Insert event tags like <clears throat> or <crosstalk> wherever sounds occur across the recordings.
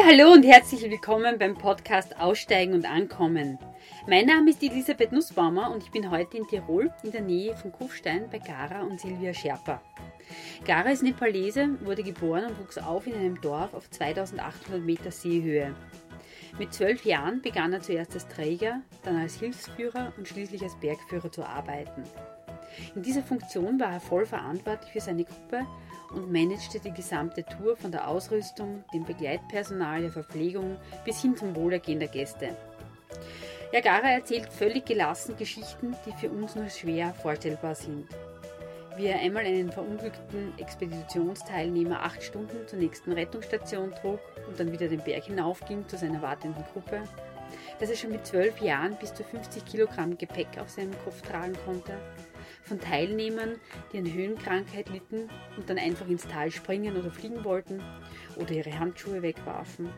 Ja, hallo und herzlich willkommen beim Podcast Aussteigen und Ankommen. Mein Name ist Elisabeth Nussbaumer und ich bin heute in Tirol in der Nähe von Kufstein bei Gara und Silvia Sherpa. Gara ist Nepalese, wurde geboren und wuchs auf in einem Dorf auf 2800 Meter Seehöhe. Mit zwölf Jahren begann er zuerst als Träger, dann als Hilfsführer und schließlich als Bergführer zu arbeiten. In dieser Funktion war er voll verantwortlich für seine Gruppe und managte die gesamte Tour von der Ausrüstung, dem Begleitpersonal, der Verpflegung bis hin zum Wohlergehen der Gäste. Yagara erzählt völlig gelassen Geschichten, die für uns nur schwer vorstellbar sind. Wie er einmal einen verunglückten Expeditionsteilnehmer acht Stunden zur nächsten Rettungsstation trug und dann wieder den Berg hinaufging zu seiner wartenden Gruppe. Dass er schon mit zwölf Jahren bis zu 50 Kilogramm Gepäck auf seinem Kopf tragen konnte von Teilnehmern, die an Höhenkrankheit litten und dann einfach ins Tal springen oder fliegen wollten oder ihre Handschuhe wegwarfen.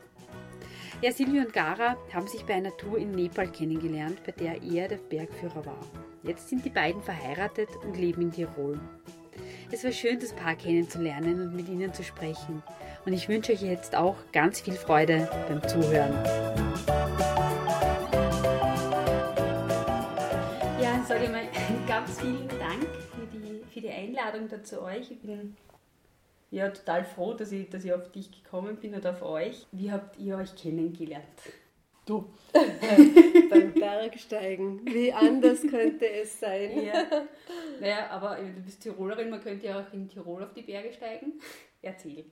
Ja, Silvio und Gara haben sich bei einer Tour in Nepal kennengelernt, bei der er der Bergführer war. Jetzt sind die beiden verheiratet und leben in Tirol. Es war schön, das Paar kennenzulernen und mit ihnen zu sprechen. Und ich wünsche euch jetzt auch ganz viel Freude beim Zuhören. Ja, sage mal ganz vielen Dank für die, für die Einladung da zu euch. Ich bin ja total froh, dass ich, dass ich auf dich gekommen bin und auf euch. Wie habt ihr euch kennengelernt? Du. <laughs> Beim Bergsteigen. Wie anders könnte es sein? Ja. Naja, aber du bist Tirolerin, man könnte ja auch in Tirol auf die Berge steigen. Erzähl.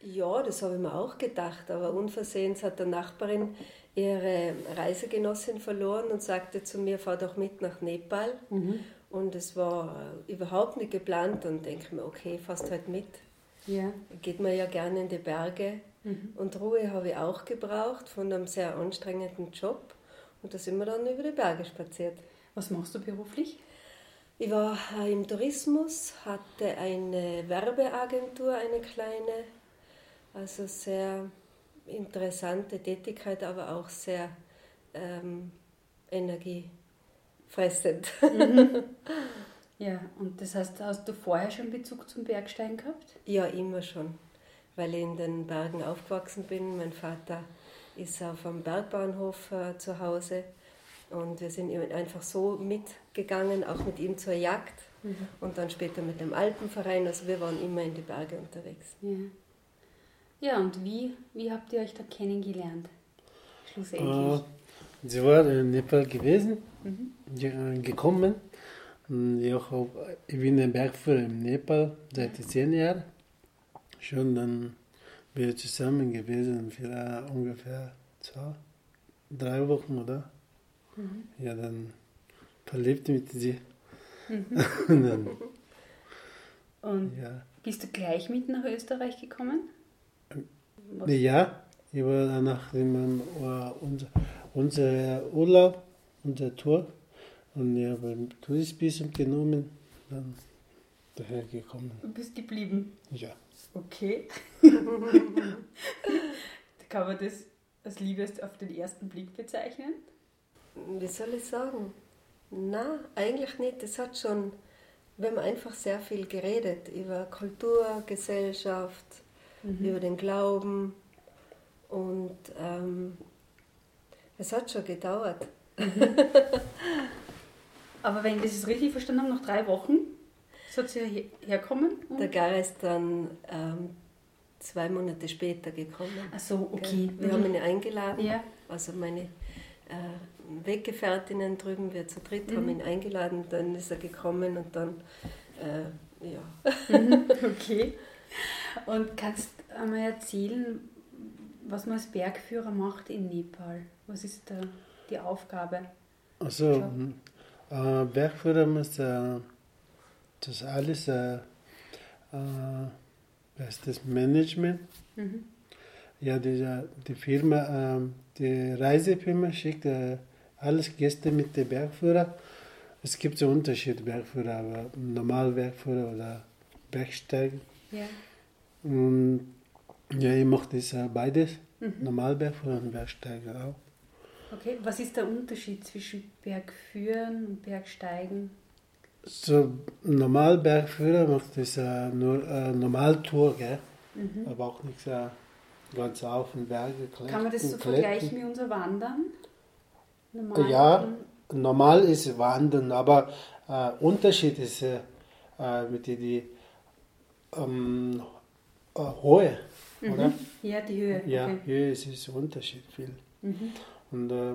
Ja, das habe ich mir auch gedacht, aber unversehens hat der Nachbarin ihre Reisegenossin verloren und sagte zu mir, fahr doch mit nach Nepal. Mhm. Und es war überhaupt nicht geplant und denke mir, okay, fast halt mit. Ja. Geht man ja gerne in die Berge. Mhm. Und Ruhe habe ich auch gebraucht von einem sehr anstrengenden Job. Und da sind wir dann über die Berge spaziert. Was machst du beruflich? Ich war im Tourismus, hatte eine Werbeagentur, eine kleine, also sehr interessante Tätigkeit, aber auch sehr ähm, energiefressend. Mhm. <laughs> Ja, und das heißt, hast du vorher schon Bezug zum Bergsteigen gehabt? Ja, immer schon, weil ich in den Bergen aufgewachsen bin. Mein Vater ist auf einem Bergbahnhof äh, zu Hause und wir sind einfach so mitgegangen, auch mit ihm zur Jagd mhm. und dann später mit dem Alpenverein. Also wir waren immer in die Berge unterwegs. Ja. Ja, und wie, wie habt ihr euch da kennengelernt? Schlussendlich. Uh, sie war in Nepal gewesen, mhm. gekommen. Ich, bin ein Bergführer in Nepal seit zehn Jahren. Schon dann wir zusammen gewesen für ungefähr zwei, drei Wochen, oder? Mhm. Ja, dann verliebt mit sie. Mhm. <laughs> und, dann, und ja. bist du gleich mit nach Österreich gekommen? Ja, ich war danach in unser, unser Urlaub, unser Tour. Und ich habe ein Touristvisum genommen, dann daher gekommen. Du bist geblieben? Ja. Okay. <laughs> Kann man das als Liebe auf den ersten Blick bezeichnen? Wie soll ich sagen? Na, eigentlich nicht. Es hat schon, wir haben einfach sehr viel geredet über Kultur, Gesellschaft, mhm. über den Glauben. Und ähm, es hat schon gedauert. Mhm. <laughs> Aber wenn ich das richtig verstanden habe, nach drei Wochen soll sie her herkommen? Der Gar ist dann ähm, zwei Monate später gekommen. Ach so, okay. Wir mhm. haben ihn eingeladen. Ja. Also meine äh, Weggefährtinnen drüben, wir zu dritt mhm. haben ihn eingeladen, dann ist er gekommen und dann, äh, ja. Mhm, <laughs> okay. Und kannst du einmal erzählen, was man als Bergführer macht in Nepal? Was ist da die Aufgabe? Also, äh, Bergführer muss äh, das alles, äh, äh, ist das Management? Mhm. Ja, die, die Firma, äh, die Reisefirma schickt äh, alles Gäste mit dem Bergführer. Es gibt so Unterschiede, Bergführer, aber normal Bergführer oder Bergsteigen. Ja. Und ja, ich mache das äh, beides, mhm. Normalbergführer und Bergsteigen auch. Okay, was ist der Unterschied zwischen Bergführen und Bergsteigen? So, Normalbergführer macht das äh, nur äh, Normaltour, gell? Mhm. aber auch nichts äh, ganz auf den klettern. Kann man das so vergleichen wie unser Wandern? Normal? Ja, normal ist Wandern, aber äh, Unterschied ist äh, äh, mit die, die ähm, äh, Höhe, oder? Mhm. Ja, die Höhe. Ja, Okay. Höhe ist, ist Unterschied viel. Mhm. Und äh,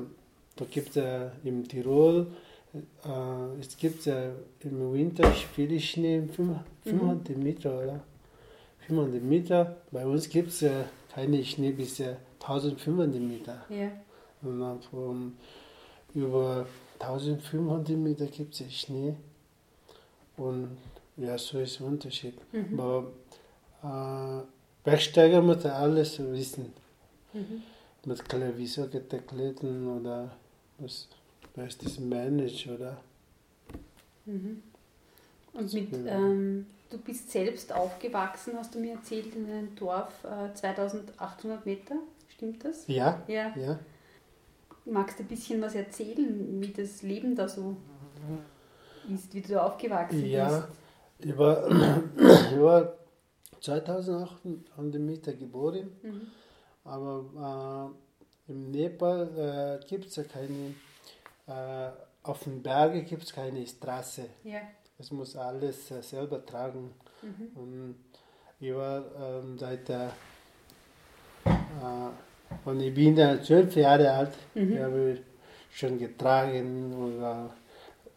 da gibt es äh, im Tirol, äh, es gibt äh, im Winter viel Schnee, fünf- 500 Meter, oder? 500 Meter. Bei uns gibt es äh, keine Schnee bis äh, 1500 Meter. Ja. Und dann von über 1500 Meter gibt es Schnee. Und ja, so ist der Unterschied. Mhm. Aber äh, Bergsteiger muss alles wissen. Mhm. Mit Klavier geklettert oder was, was das Manage oder. Mhm. Und mit, Ja. ähm, du bist selbst aufgewachsen, hast du mir erzählt, in einem Dorf äh, 2800 Meter. Stimmt das? Ja, Ja. ja. Magst du ein bisschen was erzählen, wie das Leben da so ist, wie du da aufgewachsen Ja, bist? ich war, ich war 2800 Meter geboren, Mhm. aber äh, im Nepal äh, gibt es ja keine, äh, auf den Bergen gibt es keine Straße. Ja. Es muss alles äh, selber tragen. Mhm. Und ich war ähm, seit äh, äh, und ich bin dann zwölf Jahre alt. Mhm. Ich habe schon getragen oder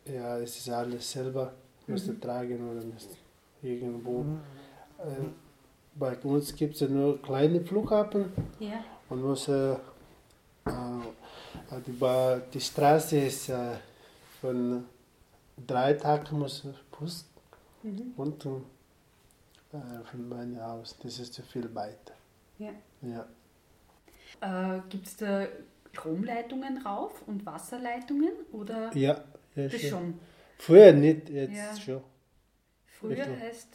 ja, es ist alles selber musste Mhm. tragen oder musste irgendwo. Äh, bei uns gibt es ja nur kleine Flughafen Ja. und muss äh, äh, die, Ba- die Straße ist äh, von drei Tagen muss Bus Mhm. unten äh, von meinem Haus. Das ist zu viel weiter. Ja. Ja. Äh, Gibt es da Stromleitungen rauf und Wasserleitungen oder Ja, ja das schon. schon? Früher nicht, jetzt Ja. schon. Früher heißt,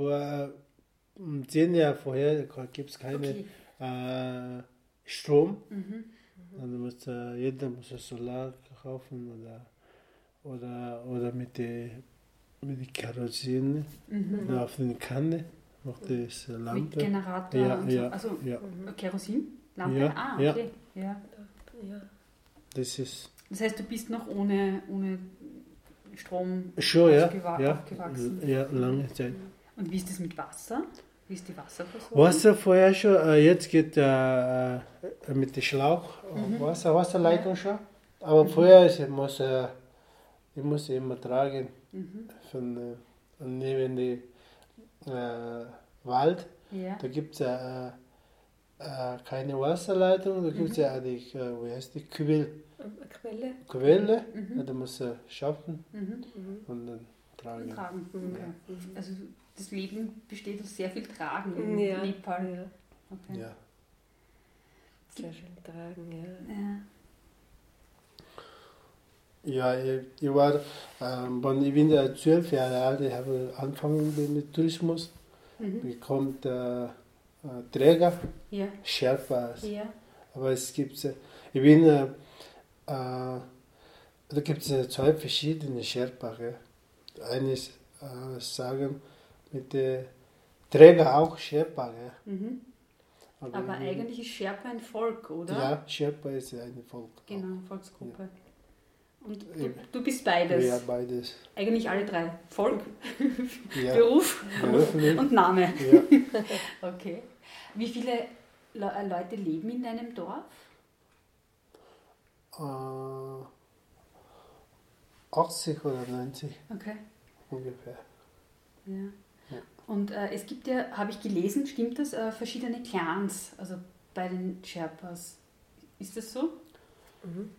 Vor zehn Jahren vorher gibt es keine okay. äh, Strom. Mhm. Dann muss, äh, jeder muss Solar kaufen oder, oder, oder mit der mit die Kerosin Mhm. auf den Kanne macht das äh, Mit Lampe. Generator Ja, und so. ja, Also ja, Kerosin? Lampe? Ja, ah, ja. okay. Ja. Ja. das ist Das heißt, du bist noch ohne, ohne Strom schon, ja, aufgewa- ja, aufgewachsen. ja, lange Zeit. Und wie ist das mit Wasser? Wie ist die Wasserversorgung? Wasser vorher schon, äh, jetzt geht äh, äh, mit dem Schlauch Mhm. Wasser, Wasserleitung schon. Aber vorher ist, ich muss, äh, ich muss immer tragen Mhm. von äh, und neben dem äh, Wald. Ja. Da gibt es äh, äh, keine Wasserleitung, da gibt es Mhm. ja die, wie heißt die, Quell, Quelle. Quelle. Mhm. Ja, da muss er schaffen Mhm. Mhm. und dann tragen. Tragen. Mhm. Okay. Mhm. Also das Leben besteht aus sehr viel Tragen in Ja, Nepal. ja, Okay. Ja. sehr schön tragen, ja. Ja. Ja, ich, ich war, ähm, wenn ich bin ja zwölf Jahre alt, ich habe angefangen mit, Tourismus, Mhm. bekommt äh, äh, Träger, Ja. Sherpas. Ja. Aber es gibt, äh, ich bin, äh, äh, da gibt es äh, zwei verschiedene Sherpas. Ja. Eines äh, sagen mit der Träger auch Sherpa. Ja. Mhm. Aber bin- eigentlich ist Sherpa ein Volk, oder? Ja, Sherpa ist ein Volk. Genau, Volksgruppe. Und du, du bist beides. Ja, beides. Eigentlich alle drei. Volk, Ja, <laughs> Beruf beruflich. und Name. ja. <laughs> Okay. Wie viele Le äh, Leute leben in deinem Dorf? Äh, 80 oder 90 Okay. ungefähr. Ja. Und äh, es gibt ja, habe ich gelesen, stimmt das, äh, verschiedene Clans, also bei den Sherpas. Ist das so? Mhm.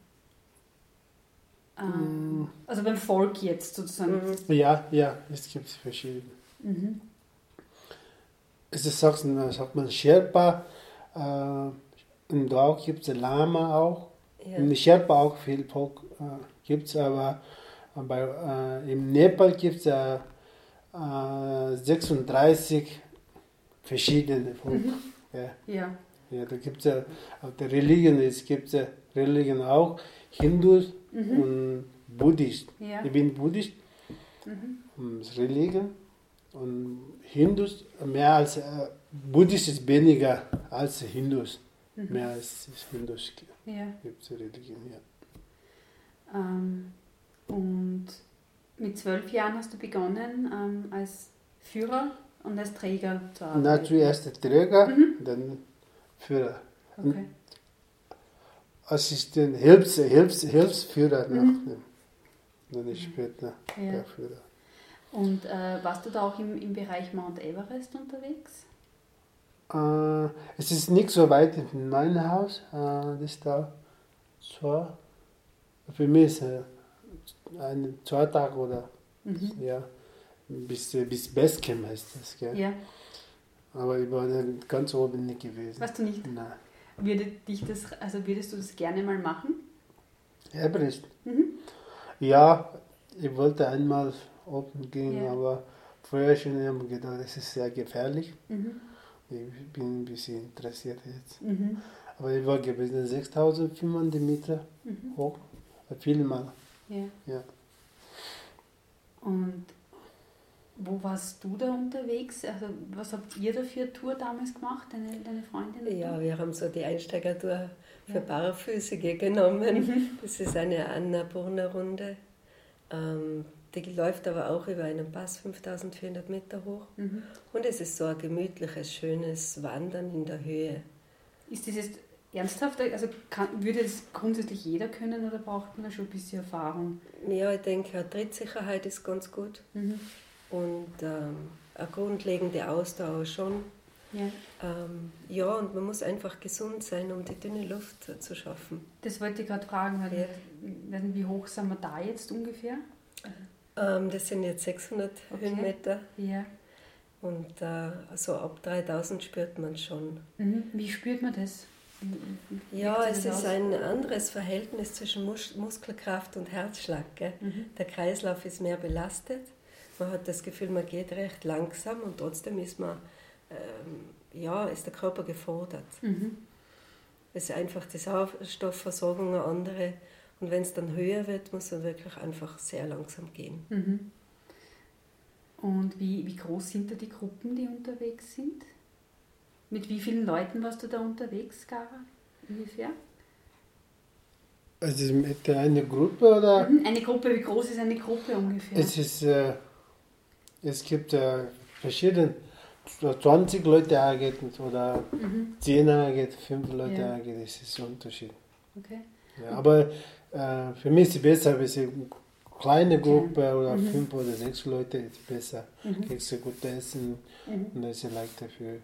Ähm, Also beim Volk jetzt sozusagen. Mhm. Ja, ja, es gibt verschiedene. Mhm. Es ist, man- sagt man Sherpa, äh, im Dorf gibt es Lama auch. Ja. In Sherpa auch viel Volk äh, gibt es, aber äh, bei, äh, im Nepal gibt es äh, äh, 36 verschiedene Volk. Mhm. Ja. Ja. Ja, da gibt es ja, auf der Religion, es gibt ja Religion auch, Hindus Mhm. und Buddhist. Ja. Ich bin Buddhist, Mhm. Religion. Und Hindus, mehr als äh, Buddhist ist weniger als Hindus. Mhm. Mehr als Hindus Ja. gibt es Religion, ja. Ähm, und mit zwölf Jahren hast du begonnen ähm, als Führer und als Träger zu arbeiten. Na, zuerst der Träger, Mhm. dann Führer. Okay. Assistent, Hilfs, Hilfs, Hilfsführer Mhm. dem. Dann ist später Ja. der Führer. Und äh, warst du da auch im, im Bereich Mount Everest unterwegs? Äh, es ist nicht so weit von meinem Haus. Äh, das ist da zwei. Für mich ist ein, zwei Tage oder Mhm. ja, bis, äh, bis Basecamp heißt das. Gell? Ja. Aber ich war dann ganz oben nicht gewesen. Weißt du nicht? Nein. Würde dich das, also würdest du das gerne mal machen? Everest. Mhm. Ja, ich wollte einmal oben gehen, Ja. aber vorher schon immer gedacht, das ist sehr gefährlich. Mhm. Ich bin ein bisschen interessiert jetzt. Mhm. Aber ich war gewesen 6500 Meter Mhm. hoch, viele Mal. Ja. Ja. Und wo warst du da unterwegs? Also was habt ihr da für eine Tour damals gemacht, deine, deine Freundin? und Ja, du? wir haben so die Einsteigertour für Ja. Barfüßige genommen. Das ist eine Annapurna-Runde. Ähm, die läuft aber auch über einen Pass 5400 Meter hoch. Mhm. Und es ist so ein gemütliches, schönes Wandern in der Höhe. Ist das jetzt ernsthaft? Also kann, würde das grundsätzlich jeder können oder braucht man da schon ein bisschen Erfahrung? Ja, ich denke, Trittsicherheit ist ganz gut. Mhm. Und ähm, eine grundlegende Ausdauer schon. Ja. Ähm, ja, und man muss einfach gesund sein, um die dünne Luft zu schaffen. Das wollte ich gerade fragen, weil Ja. wie hoch sind wir da jetzt ungefähr? Ähm, das sind jetzt 600 Okay. Höhenmeter Ja. und äh, so ab 3000 spürt man schon. Mhm. Wie spürt man das? Ja, es ist ein anderes Verhältnis zwischen Mus Muskelkraft und Herzschlag. Mhm. Der Kreislauf ist mehr belastet. Man hat das Gefühl, man geht recht langsam und trotzdem ist man, ähm, ja, ist der Körper gefordert. Mhm. Es ist einfach die Sauerstoffversorgung eine andere. Und wenn es dann höher wird, muss man wirklich einfach sehr langsam gehen. Mhm. Und wie, wie groß sind da die Gruppen, die unterwegs sind? Mit wie vielen Leuten warst du da unterwegs, Gara? Ungefähr? Also mit einer Gruppe oder? Mhm. Eine Gruppe, wie groß ist eine Gruppe ungefähr? Es ist, äh, es gibt äh, verschiedene, so 20 Leute angeht oder mhm. 10 angeht, 5 Leute Ja. angeht, das ist ein Unterschied. Okay. Ja, aber äh, für mich ist es besser, wenn sie eine kleine Gruppe oder Mhm. 5 oder 6 Leute ist besser. Mhm. Kriegst du gut essen Mhm. und das ist leichter für für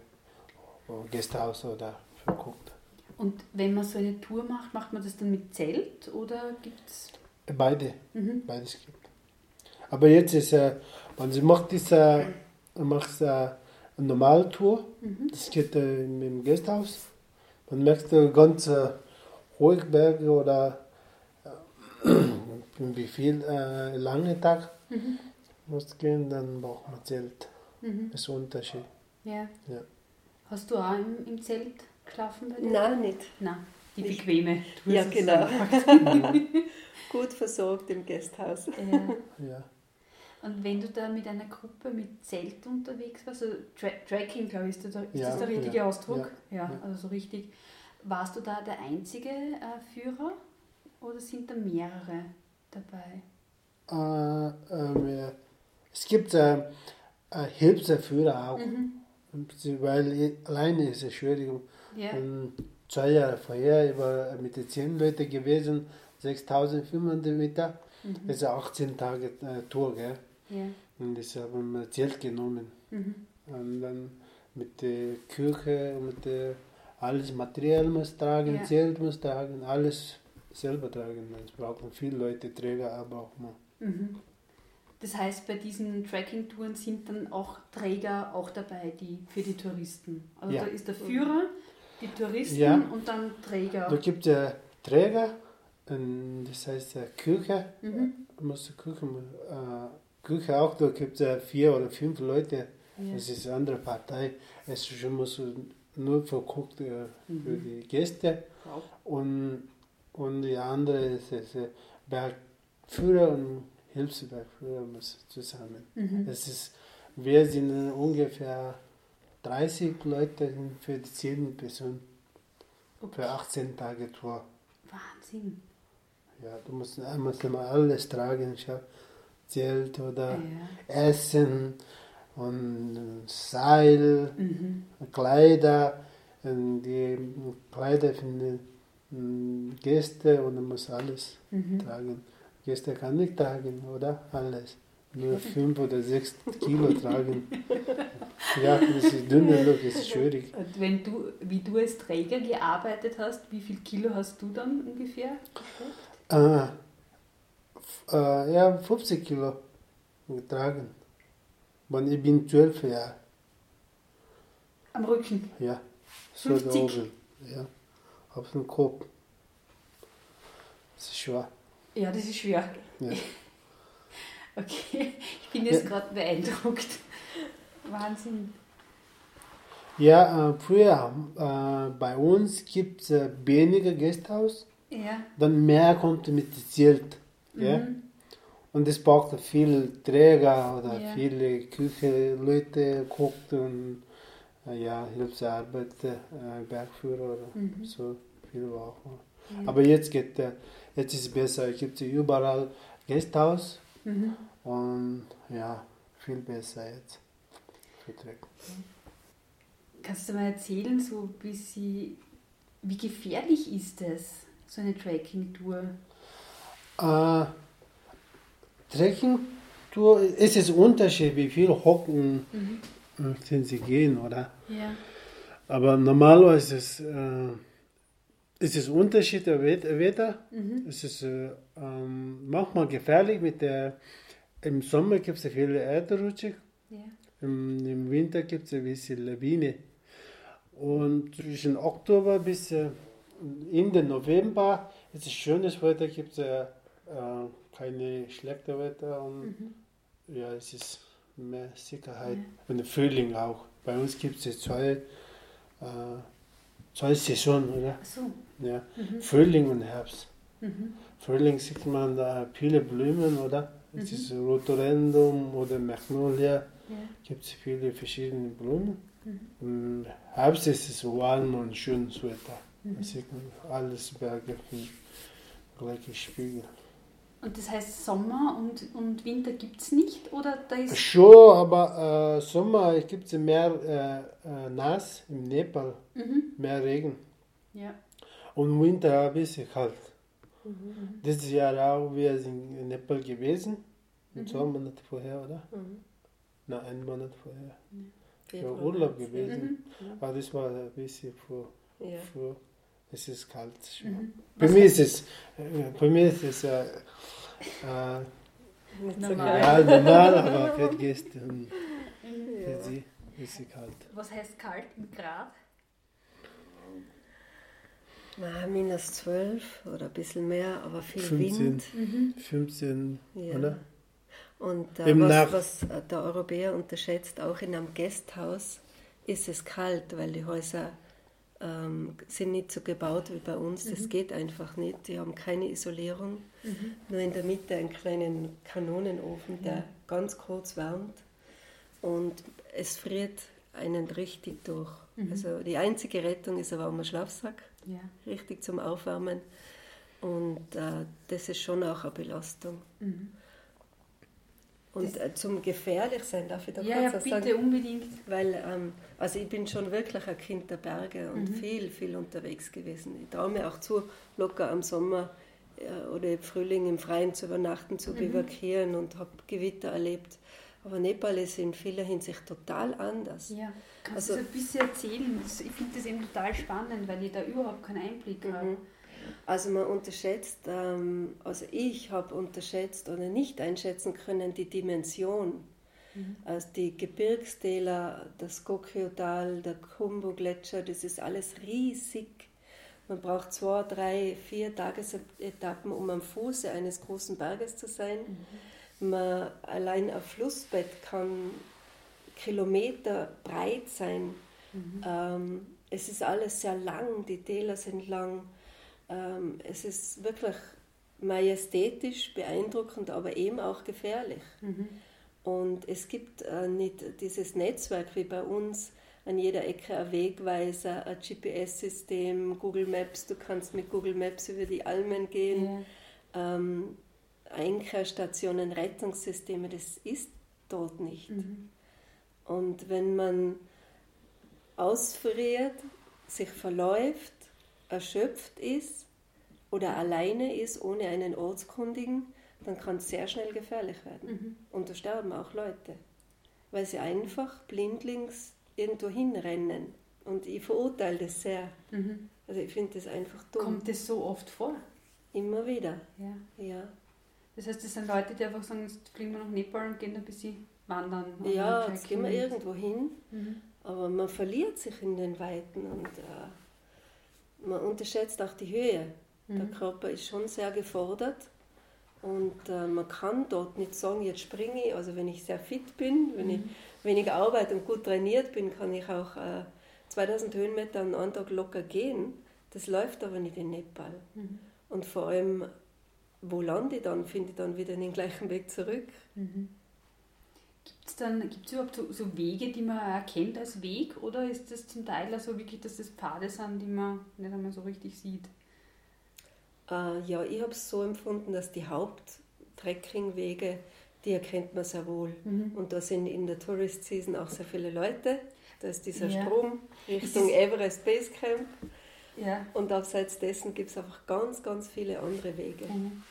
Gästehaus oder für Guckt. Und wenn man so eine Tour macht, macht man das dann mit Zelt oder gibt es. Beide, Mhm. beides gibt. Aber jetzt ist, äh, wenn sie macht diese, macht äh, eine normale Tour, Mhm. das geht äh, mit dem Gästehaus, dann merkst du ganz äh, Hochberge oder äh, <clears throat> wie viel äh, lange Tag Mhm. muss gehen, dann braucht man Zelt. Mhm. Das ist ein Unterschied. Ja. Ja. Hast du auch im, im Zelt geschlafen bei dir? Nein, nicht. Nein, die Nicht. bequeme Tour. Ja, genau. <laughs> Gut versorgt im Gasthaus. ja. Ja. Und wenn du da mit einer Gruppe mit Zelt unterwegs warst, also Tra Tracking, glaube ich, ist, das der, ist Ja, das der richtige ja, Ausdruck? Ja, ja. also so richtig. Warst du da der einzige äh, Führer oder sind da mehrere dabei? Äh, ähm, ja. Es gibt äh, äh, Hilfsführer auch, Mhm. Weil ich, alleine ist es schwierig. Ja. Zwei Jahre vorher, ich war mit den 10 Leuten gewesen, 6500 Meter. Mhm. Eine 18 Tage äh, Tour, gell? Ja. Und das haben wir Zelt genommen. Mhm. Und dann mit der Küche, mit der, alles Material muss tragen, Ja. Zelt muss tragen, alles selber tragen. Es brauchen viele Leute, Träger aber auch mal. Mhm. Das heißt, bei diesen Tracking-Touren sind dann auch Träger auch dabei, die für die Touristen. Also Ja. da ist der Führer, die Touristen Ja. und dann Träger. Da gibt es Träger, und das heißt äh, Küche, Mhm. muss Küche, äh, Küche auch, da gibt es vier oder fünf Leute, Ja. das ist eine andere Partei. Es ist schon muss nur verguckt äh, für die Gäste Wow. und, und die andere ist, ist äh, Bergführer und Muss zusammen. Mhm. Das ist Wir sind ungefähr 30 Leute für die 10 Personen. Für 18 Tage Tour. Wahnsinn. Ja, du musst, musst immer alles tragen. Ich Zelt oder Ja. Essen und Seil, Mhm. Kleider. Und die Kleider für die mm, Gäste und du musst alles Mhm. tragen. Gäste kann nicht tragen, oder? Alles. Nur 5 oder 6 Kilo tragen. Ja, das ist dünne Luft, das ist schwierig. Und wenn du, wie du als Träger gearbeitet hast, wie viel Kilo hast du dann ungefähr? Äh, f- äh, ja, 50 Kilo getragen. Und ich bin 12 Jahre. Am Rücken. Ja, so 50? da oben. Ja, auf dem Kopf. Das ist schwer. Ja, das ist schwer. Ja. <laughs> Okay, ich bin jetzt Ja. gerade beeindruckt. Wahnsinn. Ja, äh, früher äh, bei uns gibt es äh, weniger Gasthaus, Ja. dann mehr kommt mit dem Zelt. Ja? Mhm. Und es braucht viel Träger oder Ja. viele Küche, Leute guckt und äh, ja, Hilfsarbeiter, äh, Bergführer oder Mhm. so viel brauchen. Ja. Aber jetzt geht äh, jetzt ist es besser, es gibt überall Gasthaus Mhm. und ja, viel besser jetzt. Kannst du mal erzählen, so wie sie, wie gefährlich ist es, so eine Trekking-Tour? Äh, Trekking-Tour, es ist Unterschied, wie viel Hocken Mhm. sie gehen, oder? Ja. Aber normalerweise ist es, äh, ist es Unterschied der Wet- Wetter. Mhm. Es ist äh, ähm, manchmal gefährlich mit der, im Sommer gibt es viele Erdrutsche, Ja. im, im Winter gibt es ein bisschen Lawine. Und zwischen Oktober bis äh, Ende November ist es schönes Wetter, gibt es äh, äh, keine schlechte Wetter und Mhm. ja, es ist mehr Sicherheit. Und der Frühling auch. Bei uns gibt es zwei, äh, zwei Saisonen, oder? Ach so. Ja. Mhm. Frühling und Herbst. Mhm. Frühling sieht man da viele Blumen, oder? Es ist Rhododendron oder Magnolia. Ja. Gibt es viele verschiedene Blumen. Mhm. Im Herbst ist es warm und schönes Wetter. Mhm. Da sieht man alles Berge und gleiche Spiegel. Und das heißt, Sommer und, und Winter gibt es nicht? Oder da ist. Schon, aber äh, Sommer gibt es mehr äh, äh, nass im Nepal, Mhm. mehr Regen. Ja. Und Winter ein bisschen kalt. Mhm. Dieses Jahr auch, wir sind in Nepal gewesen. Mhm. Zwei Monate vorher, oder? Mhm. Na, einen Monat vorher. Für Februar, Urlaub März, gewesen. Mhm. Aber das war ein bisschen vor. Ja. Ja. vor es ist kalt. Mhm. Bei mir ist es, äh, bei mir ist es äh, äh, Normal. ja, normal, aber <laughs> für die Gäste und Mhm. für Ja. sie ist es kalt. Was heißt kalt in Grad? Ah, minus 12 oder ein bisschen mehr, aber viel 15. Wind. Mhm. 15, Ja. oder? Und äh, Im was, Nach- was äh, der Europäer unterschätzt, auch in einem Gasthaus ist es kalt, weil die Häuser ähm, sind nicht so gebaut wie bei uns. Das geht einfach nicht. Die haben keine Isolierung. Nur in der Mitte einen kleinen Kanonenofen, der ganz kurz wärmt. Und es friert einen richtig durch. Also die einzige Rettung ist ein warmer Schlafsack, Ja. richtig zum Aufwärmen. Und äh, das ist schon auch eine Belastung. Mhm. Und äh, zum gefährlich sein, darf ich da Ja, kurz ja, bitte, sagen? unbedingt. Weil, ähm, also ich bin schon wirklich ein Kind der Berge und Mhm. viel, viel unterwegs gewesen. Ich traue mir auch zu, locker am Sommer äh, oder im Frühling im Freien zu übernachten, zu Mhm. bivakieren und habe Gewitter erlebt. Aber Nepal ist in vieler Hinsicht total anders. Ja. Kannst Also- du ein bisschen erzählen? Ich finde das eben total spannend, weil ich da überhaupt keinen Einblick habe. Mhm. Also man unterschätzt, ähm, also ich habe unterschätzt oder nicht einschätzen können die Dimension. Also die Gebirgstäler, das Gokyo-Tal, der Kumbu-Gletscher, das ist alles riesig. Man braucht zwei, drei, vier Tagesetappen, um am Fuße eines großen Berges zu sein. Man, allein ein Flussbett kann Kilometer breit sein. Ähm, es ist alles sehr lang, die Täler sind lang. Ähm, es ist wirklich majestätisch, beeindruckend, aber eben auch gefährlich. Mhm. Und es gibt äh, nicht dieses Netzwerk wie bei uns, an jeder Ecke ein Wegweiser, ein GPS-System, Google Maps, du kannst mit Google Maps über die Almen gehen, ja. ähm, Einkehrstationen, Rettungssysteme, das ist dort nicht. Mhm. Und wenn man ausfriert, sich verläuft, erschöpft ist oder alleine ist, ohne einen Ortskundigen, dann kann es sehr schnell gefährlich werden. Mhm. Und da sterben auch Leute, weil sie einfach blindlings irgendwo hinrennen. Und ich verurteile das sehr. Mhm. Also ich finde das einfach dumm. Kommt das so oft vor? Immer wieder. Ja. ja. Das heißt, das sind Leute, die einfach sagen, jetzt fliegen wir nach Nepal und gehen ein bisschen wandern. Ja, jetzt gehen wir irgendwo hin. Mhm. Aber man verliert sich in den Weiten und äh, man unterschätzt auch die Höhe. Mhm. Der Körper ist schon sehr gefordert. Und äh, man kann dort nicht sagen, jetzt springe ich. Also wenn ich sehr fit bin, wenn mhm. ich wenig arbeite und gut trainiert bin, kann ich auch äh, 2000 Höhenmeter an einem Tag locker gehen. Das läuft aber nicht in Nepal. Mhm. Und vor allem, wo lande ich dann? Finde ich dann wieder den gleichen Weg zurück. Mhm. Gibt es dann gibt's überhaupt so, so, Wege, die man erkennt als Weg? Oder ist das zum Teil also wirklich, dass das Pfade sind, die man nicht einmal so richtig sieht? Äh, ja, ich habe es so empfunden, dass die Haupttrekkingwege, die erkennt man sehr wohl. Mhm. Und da sind in der Tourist Season auch sehr viele Leute. Da ist dieser ja. Strom Richtung Everest Base Camp. Ja. Und abseits dessen gibt es einfach ganz, ganz viele andere Wege. Mhm.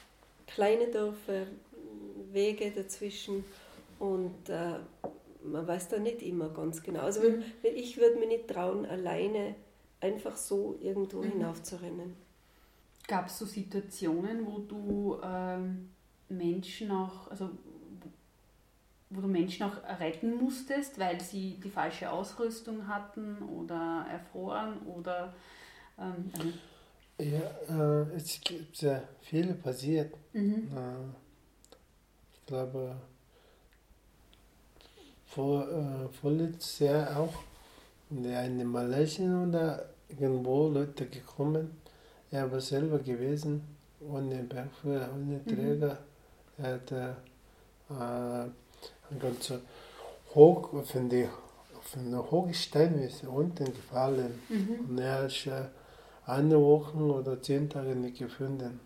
Kleine Dörfer, Wege dazwischen und äh, man weiß da nicht immer ganz genau. Also mhm. wenn, ich würde mir nicht trauen, alleine einfach so irgendwo mhm. hinaufzurennen. Gab es so Situationen, wo du ähm, Menschen auch, also wo du Menschen auch retten musstest, weil sie die falsche Ausrüstung hatten oder erfroren oder ähm, ja, äh, es gibt sehr viele passiert. Mhm. Äh, ich glaube, vor, äh, vorletztes Jahr auch in eine Malaysia oder irgendwo Leute gekommen er war selber gewesen, ohne Bergführer, ohne mhm. Träger. Mhm. Er hat äh, ganz hoch von der von der hohen Stein ist unten gefallen. Mhm. Und er hat äh, eine Woche oder zehn Tage nicht gefunden.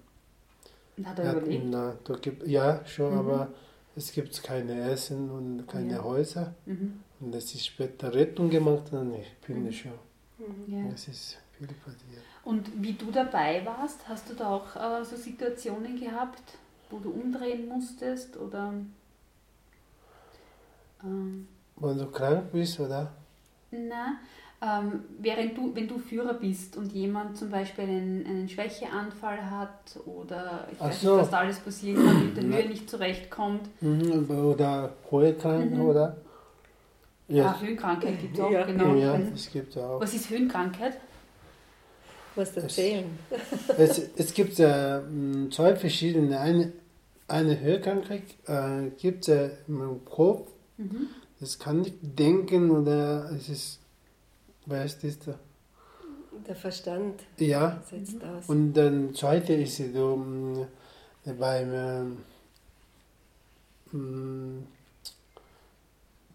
Hat er, er überlebt? Na, da gibt, ja, schon, mhm. aber es gibt keine Essen und keine ja. Häuser. Mhm. Und es ist später Rettung gemacht und ich bin mhm. schon. Mhm. Ja. Das ist viel passiert. Und wie du dabei warst, hast du da auch äh, so Situationen gehabt, wo du umdrehen musstest oder? Ähm, wenn du krank bist, oder? Nein, ähm, während du, wenn du Führer bist und jemand zum Beispiel einen, einen Schwächeanfall hat oder ich weiß so. nicht, was da alles passieren kann, mit der Höhe nicht zurechtkommt. Mhm, oder hohe Kranken, mhm. oder? Ja. Ah, Höhenkrankheit gibt es auch, ja. genau. Ja, es gibt auch. Was ist Höhenkrankheit? Was erzählen? Es, es, es gibt äh, zwei verschiedene. Eine, eine Hörkrankheit äh, gibt es äh, im Kopf. Mhm. Das kann ich denken oder es ist, wer ist das da? Der Verstand ja. setzt mhm. aus. Und dann zweite ist so äh, beim äh,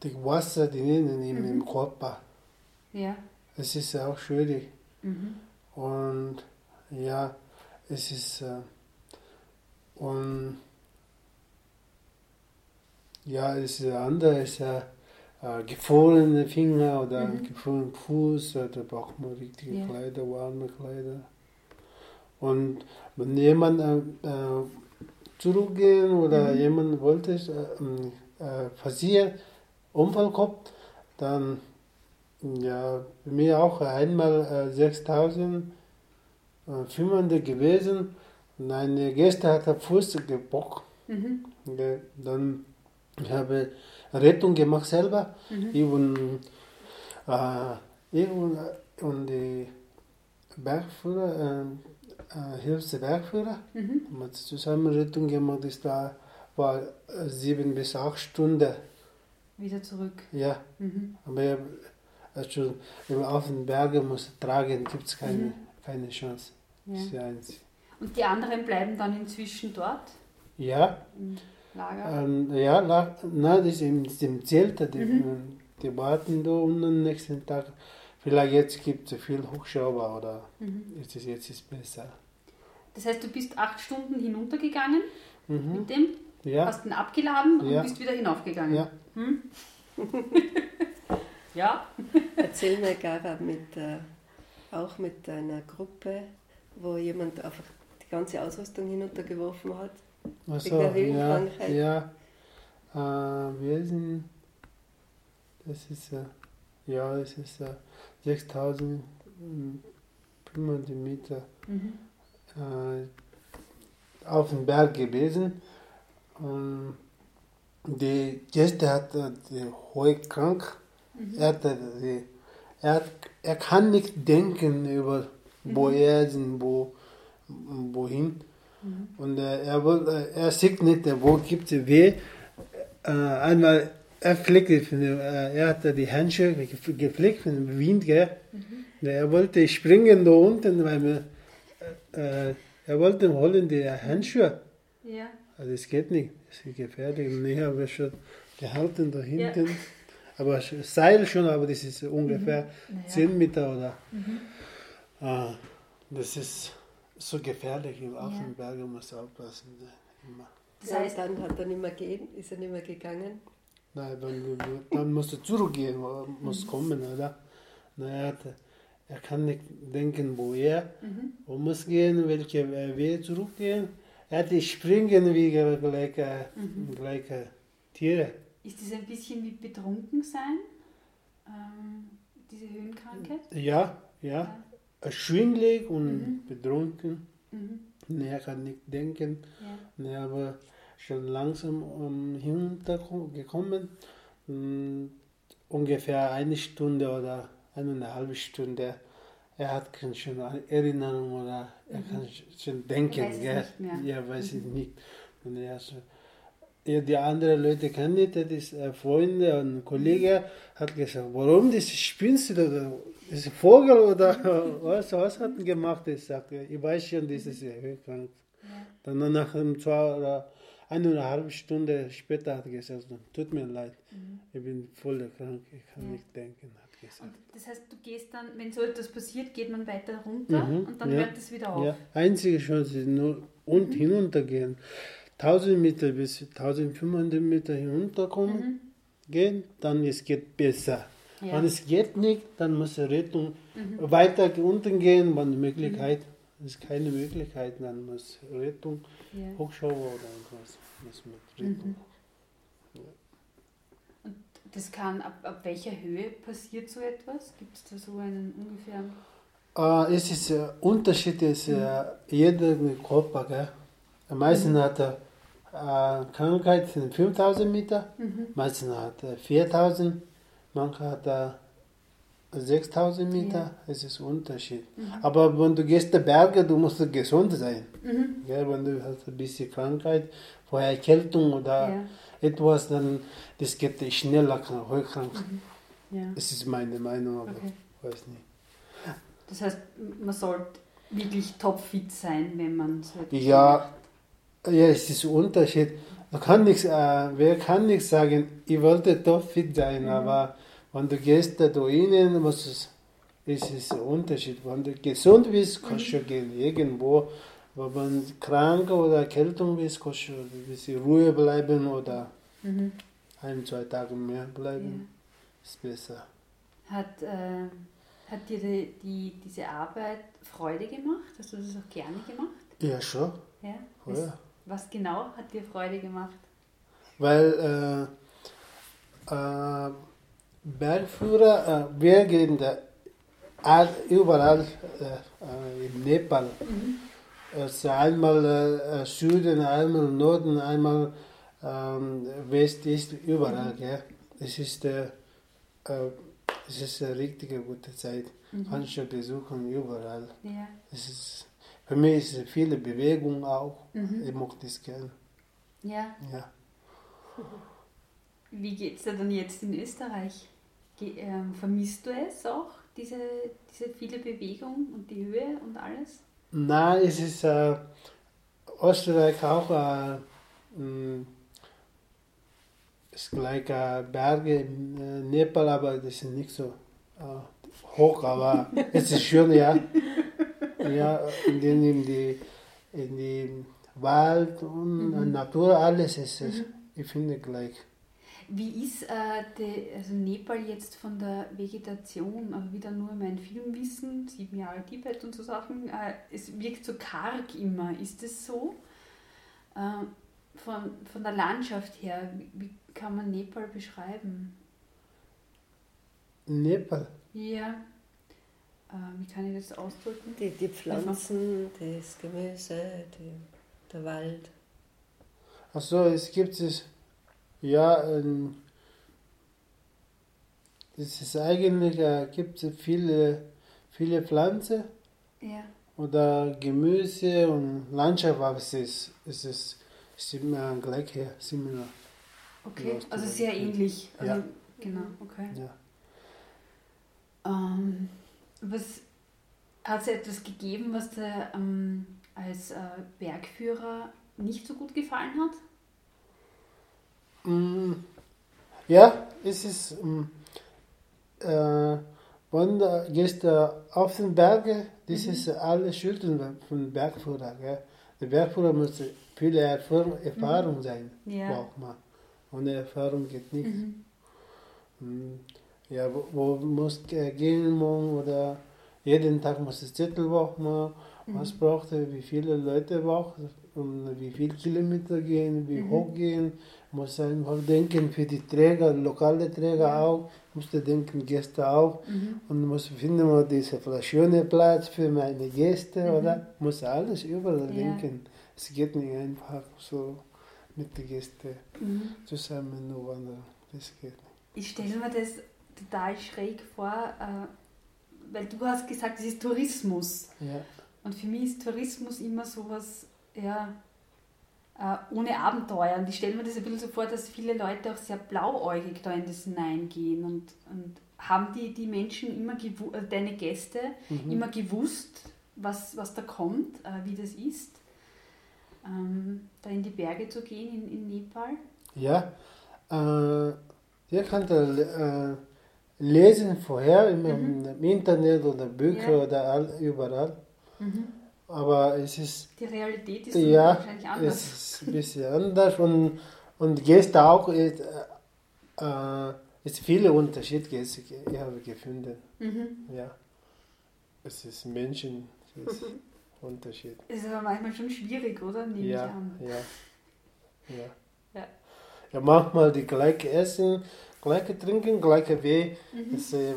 das Wasser drinnen im, mhm. im Körper. Ja. Es ist auch schwierig. Mhm. Und ja, es ist äh, und ja, es ist ist äh, äh, gefrorene Finger oder mhm. gefrorenen Fuß, da braucht man richtige ja. Kleider, warme Kleider. Und wenn jemand äh, äh, zurückgehen oder mhm. jemand wollte äh, äh, passieren, Unfall kommt, dann ja, mir auch einmal äh, 6000 äh, gewesen und eine Gäste hat der Fuß gebockt. Mhm. Ja, dann ich habe Rettung gemacht selber. Mhm. Ich und, äh, ich und, und die Bergführer, äh, äh, Hilfs Bergführer, mhm. haben zusammen Rettung gemacht. Das war, war sieben bis acht Stunden. Wieder zurück. Ja. Mhm. Aber also, wenn man auf den Bergen muss tragen, gibt es keine, mhm. keine Chance. Ja. Und die anderen bleiben dann inzwischen dort? Ja. Mhm. Lager? Ähm, ja, na, das ist im, ist Zelt, die, mhm. die warten da und am nächsten Tag, vielleicht jetzt gibt es viel Hochschauer oder mhm. ist es jetzt ist besser. Das heißt, du bist acht Stunden hinuntergegangen mhm. mit dem, ja. hast ihn abgeladen und ja. bist wieder hinaufgegangen. Ja. Hm? <laughs> ja. Erzähl mir, Gara, mit, äh, auch mit einer Gruppe, wo jemand einfach die ganze Ausrüstung hinuntergeworfen hat. Der Ja, ja. Äh, wir sind, das ist, äh, ja, das ist äh, 6500 Meter mhm. äh, auf dem Berg gewesen. Und die Gäste hat die hohe krank. Mhm. Er, hat, die, er, er kann nicht denken über wo mhm. er ist und wo, wohin. Mhm. Und äh, er, äh, er sieht nicht, wo gibt es weh. Äh, einmal, er fliegt, äh, er hat die Handschuhe geflickt von dem Wind. Gell? Mhm. Er wollte springen da unten, weil wir, äh, er wollte holen die Handschuhe. Ja. Also das geht nicht, das ist gefährlich. Und ich habe schon gehalten da hinten. Ja. Aber Seil schon, aber das ist ungefähr mhm. naja. 10 Meter oder. Mhm. Ah, das ist so gefährlich im Affenberg, ja. muss aufpassen. Immer. Das heißt, dann hat er nicht mehr gehen, ist er nicht mehr gegangen? Nein, dann, dann musst du zurückgehen, muss mhm. kommen, oder? Naja, er kann nicht denken, wo er mhm. wo muss gehen, welche Wege zurückgehen. Er hat die springen wie gleich, mhm. gleich Tiere. Ist das ein bisschen wie betrunken sein, ähm, diese Höhenkrankheit? Ja, ja. ja schwindlig und mhm. betrunken. Mhm. Er kann nicht denken. Ja. Er war schon langsam um, hinuntergekommen. Ungefähr eine Stunde oder eineinhalb Stunde. Er hat schon Erinnerung oder er mhm. kann schon denken. Weiß gell? Ja, weiß ich mhm. nicht. Und er so, ja, die anderen Leute kennen nicht, das ist Freunde und Kollege hat gesagt, warum das spinnst du ist ein Vogel oder <laughs> was, was hat er gemacht? Ich sagte, ich weiß schon, das ist krank. Dann nach einem zwei oder eineinhalb Stunden später hat er gesagt, tut mir leid, mhm. ich bin voll krank, ich kann ja. nicht denken, hat gesagt. Und das heißt, du gehst dann, wenn so etwas passiert, geht man weiter runter mhm. und dann ja. hört es wieder auf? Ja, einzige Chance ist nur und mhm. hinuntergehen. 1000 Meter bis 1500 Meter hinunterkommen, mhm. gehen, dann es geht besser. Ja. Wenn es geht nicht, dann muss die Rettung mhm. weiter unten gehen, wenn die Möglichkeit, mhm. ist keine Möglichkeit, dann muss Rettung, ja. Hochschauer oder irgendwas muss mit Rettung. Mhm. Ja. Und das kann, ab, ab welcher Höhe passiert so etwas? Gibt es da so einen ungefähren? Uh, es ist uh, Unterschied, ist uh, jeder Körper, gell? Am meisten mhm. hat er uh, Krankheit sind 5000 Meter, mhm. meisten hat er 4000 Manche hat da 6000 Meter, ja. es ist ein Unterschied. Mhm. Aber wenn du gehst die Berge, du musst gesund sein. Mhm. Ja, wenn du hast ein bisschen Krankheit, vorher Erkältung oder ja. etwas, dann das geht schneller hochkrank. Mhm. Ja. Das ist meine Meinung, aber okay. weiß nicht. Das heißt, man sollte wirklich topfit sein, wenn man so Ja, macht. ja, es ist ein Unterschied. Man kann nichts, äh, wer kann nicht sagen, ich wollte topfit sein, mhm. aber wenn du gehst da was ist, ist es ein Unterschied. Wenn du gesund bist, kannst du gehen irgendwo. Aber wenn du krank oder Erkältung bist, kannst du ein bisschen Ruhe bleiben oder mhm. ein, zwei Tage mehr bleiben. Ja. Ist besser. Hat, äh, hat dir die, die, diese Arbeit Freude gemacht? Hast du das auch gerne gemacht? Ja, schon. Ja? Was, was genau hat dir Freude gemacht? Weil äh, äh, Bergführer, äh, wir gehen da all, überall äh, in Nepal. Mhm. Also einmal äh, Süden, einmal Norden, einmal ähm, West, Ist, überall. Mhm. Gell? Es ist, äh, äh, es ist eine richtige gute Zeit. Mhm. Du besuchen überall. Ja. Es ist, für mich ist es viele Bewegung auch. Mhm. Ich mag das gerne. Ja. ja. Wie geht es dir dann jetzt in Österreich? Ähm, vermisst du es auch, diese, diese viele Bewegung und die Höhe und alles? Nein, es ist äh, Österreich auch äh, ist gleich äh, Berge in äh, Nepal, aber das sind nicht so äh, hoch, aber <laughs> es ist schön, ja. Ja, in, den, in die, in die Wald und Mhm. Natur, alles ist es. Ich finde gleich. Wie ist äh, die, also Nepal jetzt von der Vegetation, also wieder nur mein Filmwissen, sieben Jahre Tibet und so Sachen, äh, es wirkt so karg immer. Ist das so? Äh, von, von der Landschaft her, wie, wie kann man Nepal beschreiben? Nepal. Ja. Äh, wie kann ich das ausdrücken? Die, die Pflanzen, das Gemüse, die, der Wald. Achso, es gibt es, ja, ähm, es ist eigentlich, äh, gibt es viele, viele Pflanzen Ja. oder Gemüse und Landschaft, aber es ist, es ist, ist immer gleich her, similar. Okay, Ja, also sehr ähnlich. Also, Ja. Genau, okay. Ja. Ähm, was hat es etwas gegeben, was dir ähm, als äh, Bergführer nicht so gut gefallen hat? Mm, Ja, es ist, mm, äh, wenn du gehst du auf den Berge, das ist alles Schulden von Bergführer. Gell? Der Bergführer muss viel Erfahrung, Erfahrung sein, Ja. braucht man. Ohne Erfahrung geht nicht. Mhm. Mm, Ja, wo, wo muss äh, gehen oder jeden Tag muss das Zettel machen, was braucht er, wie viele Leute braucht und wie viele Kilometer gehen, wie hoch gehen, muss einfach denken für die Träger, lokale Träger auch, muss denken, Gäste auch Mhm. und muss finden wir diese schöne Platz für meine Gäste oder muss alles überall Ja. denken. Es geht nicht einfach so mit den Gästen Mhm. zusammen nur wandern, das geht nicht. Ich stelle mir das total schräg vor, äh, weil du hast gesagt, es ist Tourismus. Ja. Und für mich ist Tourismus immer sowas, ja, ohne Abenteuer. Und ich stelle mir das ein bisschen so vor, dass viele Leute auch sehr blauäugig da in das hineingehen. Und, und haben die, die Menschen immer, äh, deine Gäste, Mhm. immer gewusst, was, was da kommt, äh, wie das ist, ähm, da in die Berge zu gehen in, in Nepal? Ja, äh, ihr könnt äh, lesen vorher im, im Internet oder Bücher Ja. oder all, überall. Mhm. Aber es ist, Die Realität ist ja, wahrscheinlich anders. es ist ein bisschen anders und, und Gäste auch, ist, äh, äh, ist viele Unterschiede ich habe gefunden. Mhm. Ja, es ist Menschen, es ist <laughs> Unterschied. Ist aber manchmal schon schwierig, oder? Nehme Ja, ich an. ja, ja. Ja. Ja, manchmal die gleiche Essen, gleiche Trinken, gleiche Weh. Mhm. dass, äh,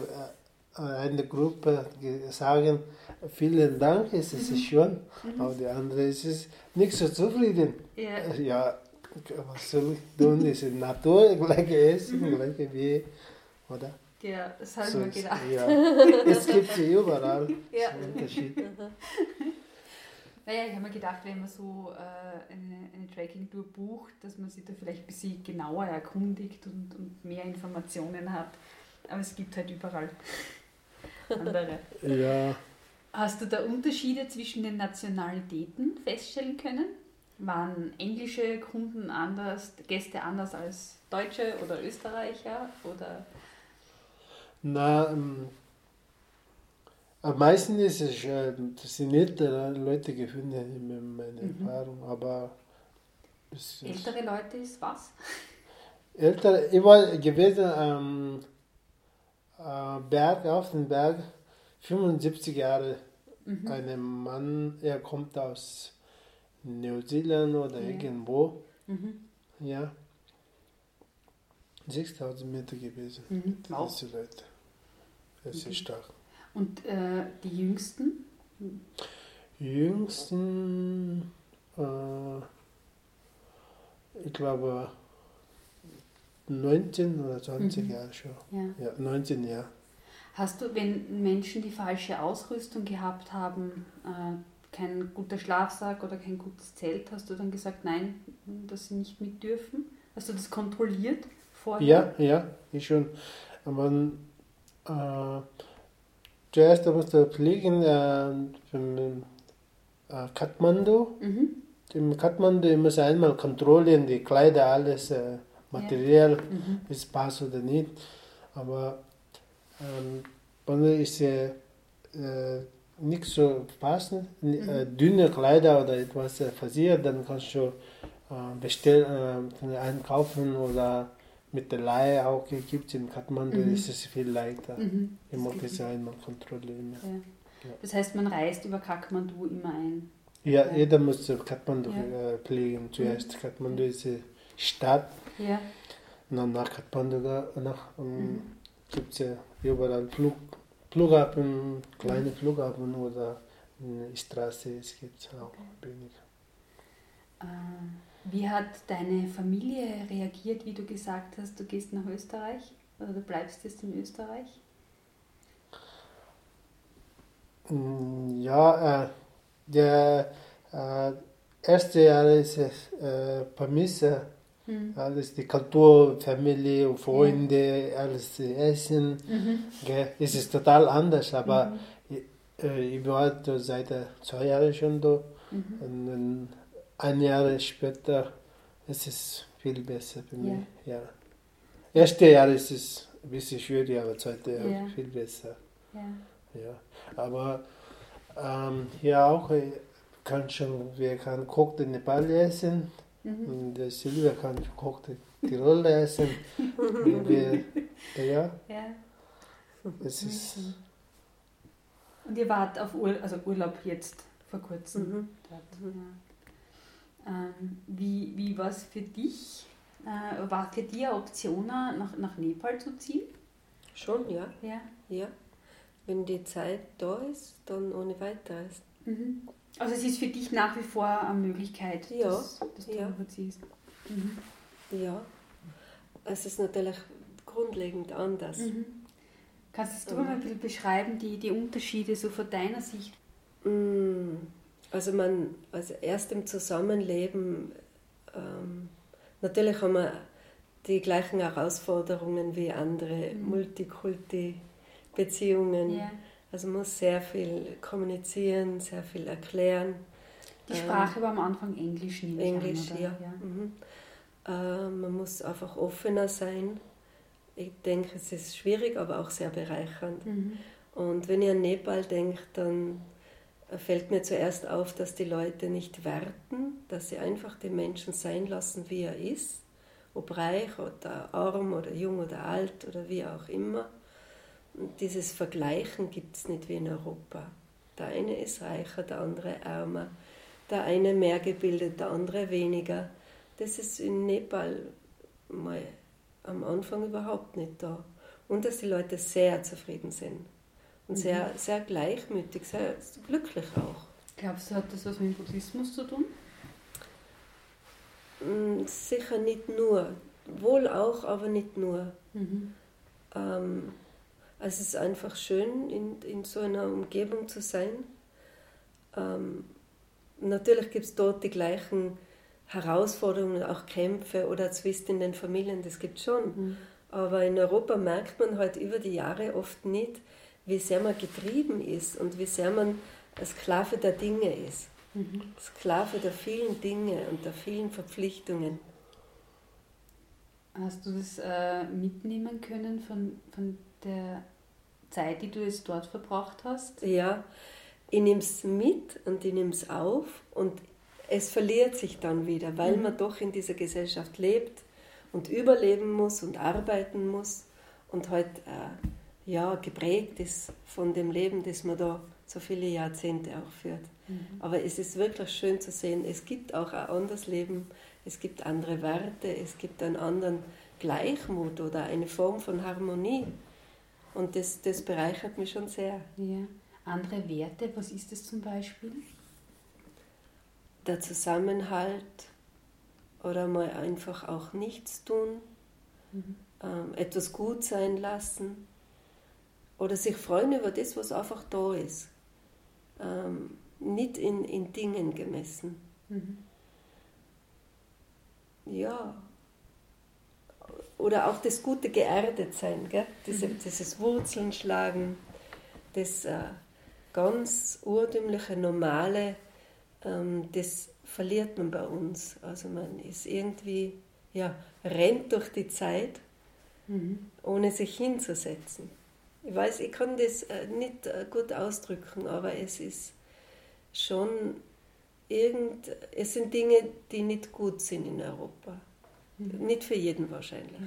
eine Gruppe ge- sagen, vielen Dank, es ist schön, aber die andere ist es nicht so zufrieden. Mhm. Ja. Ja, was soll ich tun? Das ist Natur, <laughs> gleiche Essen, gleiche Weh, oder? ja, das habe ich So mir ist- gedacht. Ja, <laughs> es gibt sie überall. <laughs> Ja. so Unterschied. Naja, ich habe mir gedacht, wenn man so äh, eine, eine Tracking-Tour bucht, dass man sich da vielleicht ein bisschen genauer erkundigt und, und mehr Informationen hat. Aber es gibt halt überall andere. Ja, Hast du da Unterschiede zwischen den Nationalitäten feststellen können? Waren englische Kunden anders, Gäste anders als Deutsche oder Österreicher? Oder na, ähm, am meisten ist es, äh, das sind ältere Leute gefunden in meiner Mhm. Erfahrung, aber ältere Leute ist was? älter, ich war gewesen am äh, Berg, auf dem Berg, 75 Jahre. Mhm. Ein Mann, er kommt aus Neuseeland oder Ja. irgendwo, Mhm. ja. 6000 Meter gewesen, Mhm. Wow. diese Leute. Das ist stark. Und äh, die Jüngsten? Jüngsten, äh, ich glaube, 19 oder 20 Mhm. Jahre schon. Ja. Ja, 19 Jahre. Hast du, wenn Menschen die falsche Ausrüstung gehabt haben, äh, kein guter Schlafsack oder kein gutes Zelt, hast du dann gesagt, nein, dass sie nicht mit dürfen? Hast du das kontrolliert vorher? Ja, ja, ich schon. Aber äh, zuerst musste er fliegen äh, von äh, Kathmandu. Mhm. Im Kathmandu muss einmal kontrollieren, die Kleider, alles äh, materiell, mhm. es passt oder nicht. Aber ähm, wenn es äh, nicht so passen, mhm. äh, dünne Kleider oder etwas äh, versiert, dann kannst du äh, bestellen, äh, einkaufen oder mit der Leihe auch gibt in Kathmandu, mhm. ist es viel leichter. Mhm. Immer Design und kontrollieren. Ja. Ja. Das heißt, man reist über Kathmandu immer ein. Ja, ja. jeder muss Kathmandu ja. pflegen. Zuerst mhm. Kathmandu ist die Stadt. Ja. Und dann nach Kathmandu nach, mhm. gibt es ja überall Flug, Flughafen, kleine. Flughafen oder Straße, es gibt auch wenig. Äh, wie hat deine Familie reagiert, wie du gesagt hast, du gehst nach Österreich oder du bleibst jetzt in Österreich? Mm, ja, äh, der äh, erste Jahr ist es äh, vermisse mhm. alles die Kultur, Familie und Freunde, ja. alles Essen. Mhm. Es ist total anders, aber mhm. ich, äh, ich war da seit zwei Jahren schon da. Mhm. Und ein Jahr später ist es viel besser für mich. Ja. ja. Erste Jahr ist es ein bisschen schwierig, aber zweite Jahr ja. viel besser. Ja. ja. Aber ähm, hier auch äh, kann schon, wir können gekochte Nepal essen. Und der Silvia kann gekochte Tiroler essen. wir, ja. ja. Das ist. Mhm. Und ihr wart auf Ur also Urlaub jetzt vor kurzem mhm. dort. Mhm. Ähm, wie wie war es für dich? Äh, war für dich eine Option, nach, nach Nepal zu ziehen? Schon, ja. Ja. ja wenn die Zeit da ist, dann ohne weiteres. Mhm. Also es ist für dich nach wie vor eine Möglichkeit, ja, dass, dass du ja. überziehst. Mhm. Ja, es ist natürlich grundlegend anders. Mhm. Kannst du mal ein bisschen beschreiben, die, die Unterschiede so von deiner Sicht? Mm, also man, also erst im Zusammenleben, ähm, natürlich haben wir die gleichen Herausforderungen wie andere mhm. Multikulti Beziehungen. Also man muss sehr viel kommunizieren, sehr viel erklären. Die Sprache ähm, war am Anfang Englisch, nehme Englisch, an, ja. ja. Mhm. Äh, man muss einfach offener sein. Ich denke, es ist schwierig, aber auch sehr bereichernd. Mhm. Und wenn ich an Nepal denke, dann fällt mir zuerst auf, dass die Leute nicht werten, dass sie einfach den Menschen sein lassen, wie er ist, ob reich oder arm oder jung oder alt oder wie auch immer dieses Vergleichen gibt es nicht wie in Europa. Der eine ist reicher, der andere ärmer. Der eine mehr gebildet, der andere weniger. Das ist in Nepal mal am Anfang überhaupt nicht da. Und dass die Leute sehr zufrieden sind. Und mhm. sehr, sehr gleichmütig, sehr glücklich auch. Glaubst du, hat das was mit dem Buddhismus zu tun? Mm, sicher nicht nur. Wohl auch, aber nicht nur. Mhm. Ähm, also es ist einfach schön, in, in so einer Umgebung zu sein. Ähm, natürlich gibt es dort die gleichen Herausforderungen, auch Kämpfe oder Zwist in den Familien, das gibt es schon. Mhm. Aber in Europa merkt man halt über die Jahre oft nicht, wie sehr man getrieben ist und wie sehr man Sklave der Dinge ist. Mhm. Sklave der vielen Dinge und der vielen Verpflichtungen. Hast du das äh, mitnehmen können von, von der Zeit, die du jetzt dort verbracht hast? Ja, ich nehme es mit und ich nehme es auf und es verliert sich dann wieder, weil mhm. man doch in dieser Gesellschaft lebt und überleben muss und arbeiten muss und halt äh, ja, geprägt ist von dem Leben, das man da so viele Jahrzehnte auch führt. Mhm. Aber es ist wirklich schön zu sehen, es gibt auch ein anderes Leben, es gibt andere Werte, es gibt einen anderen Gleichmut oder eine Form von Harmonie. Und das, das bereichert mich schon sehr. Ja. Andere Werte, was ist das zum Beispiel? Der Zusammenhalt oder mal einfach auch nichts tun, mhm. ähm, etwas gut sein lassen oder sich freuen über das, was einfach da ist. Ähm, nicht in, in Dingen gemessen. Mhm. Ja, oder auch das gute Geerdetsein, gell? Diese, mhm. dieses Wurzeln schlagen, das äh, ganz urtümliche, normale, ähm, das verliert man bei uns. Also man ist irgendwie ja, rennt durch die Zeit, mhm. ohne sich hinzusetzen. Ich weiß, ich kann das äh, nicht äh, gut ausdrücken, aber es ist schon irgend, es sind Dinge, die nicht gut sind in Europa. Mhm. Nicht für jeden wahrscheinlich.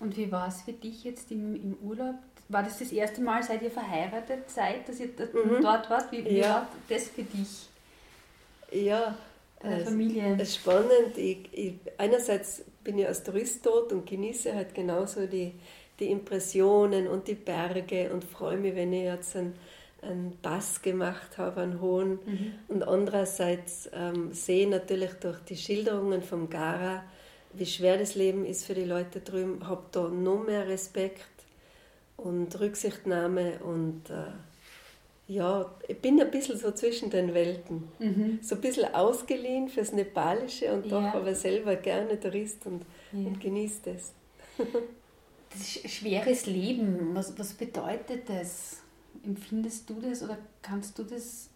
Und wie war es für dich jetzt im, im Urlaub? War das das erste Mal, seit ihr verheiratet seid, dass ihr mhm. dort wart? Wie, wie ja. war das für dich? Ja, Deine Familie. Es ist spannend. Ich, ich, einerseits bin ich als Tourist dort und genieße halt genauso die, die Impressionen und die Berge und freue mich, wenn ich jetzt einen, einen Pass gemacht habe, einen hohen. Mhm. Und andererseits ähm, sehe natürlich durch die Schilderungen vom Gara, wie schwer das Leben ist für die Leute drüben, habe da noch mehr Respekt und Rücksichtnahme und äh, ja, ich bin ein bisschen so zwischen den Welten. Mhm. So ein bisschen ausgeliehen fürs Nepalische und doch ja. aber selber gerne Tourist und, ja. und genießt es. <laughs> das ist schweres Leben, was, was bedeutet das? Empfindest du das oder kannst du das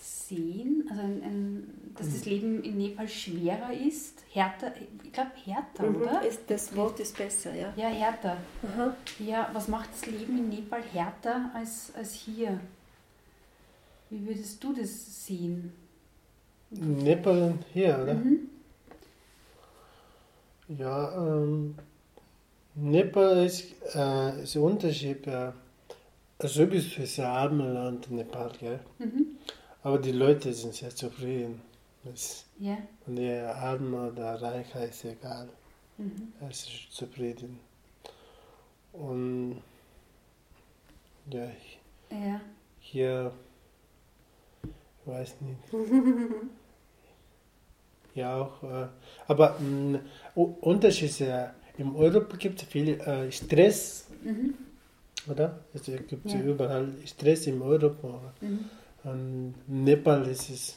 sehen? Also, ein, ein, dass das mhm. Leben in Nepal schwerer ist, härter, ich glaube härter, mhm, oder? Ist, das Wort ist besser, ja. Ja, härter. Mhm. Ja, was macht das Leben in Nepal härter als, als hier? Wie würdest du das sehen? Nepal und hier, oder? Mhm. Ja, ähm, Nepal ist, äh, ist ein Unterschied. Äh, sowieso ist ein armes Land, Nepal, gell? Mhm. Aber die Leute sind sehr zufrieden. Das, ja. Und der arm oder reich ist egal. Mhm. Er ist zufrieden. Und ja, ja. hier, ich weiß nicht. <laughs> ja, auch. Äh, aber mh, mm, Unterschied ist ja, in Europa gibt es viel äh, Stress, mhm. Oder? Es gibt ja. überall Stress in Europa. Mhm. Und Nepal ist es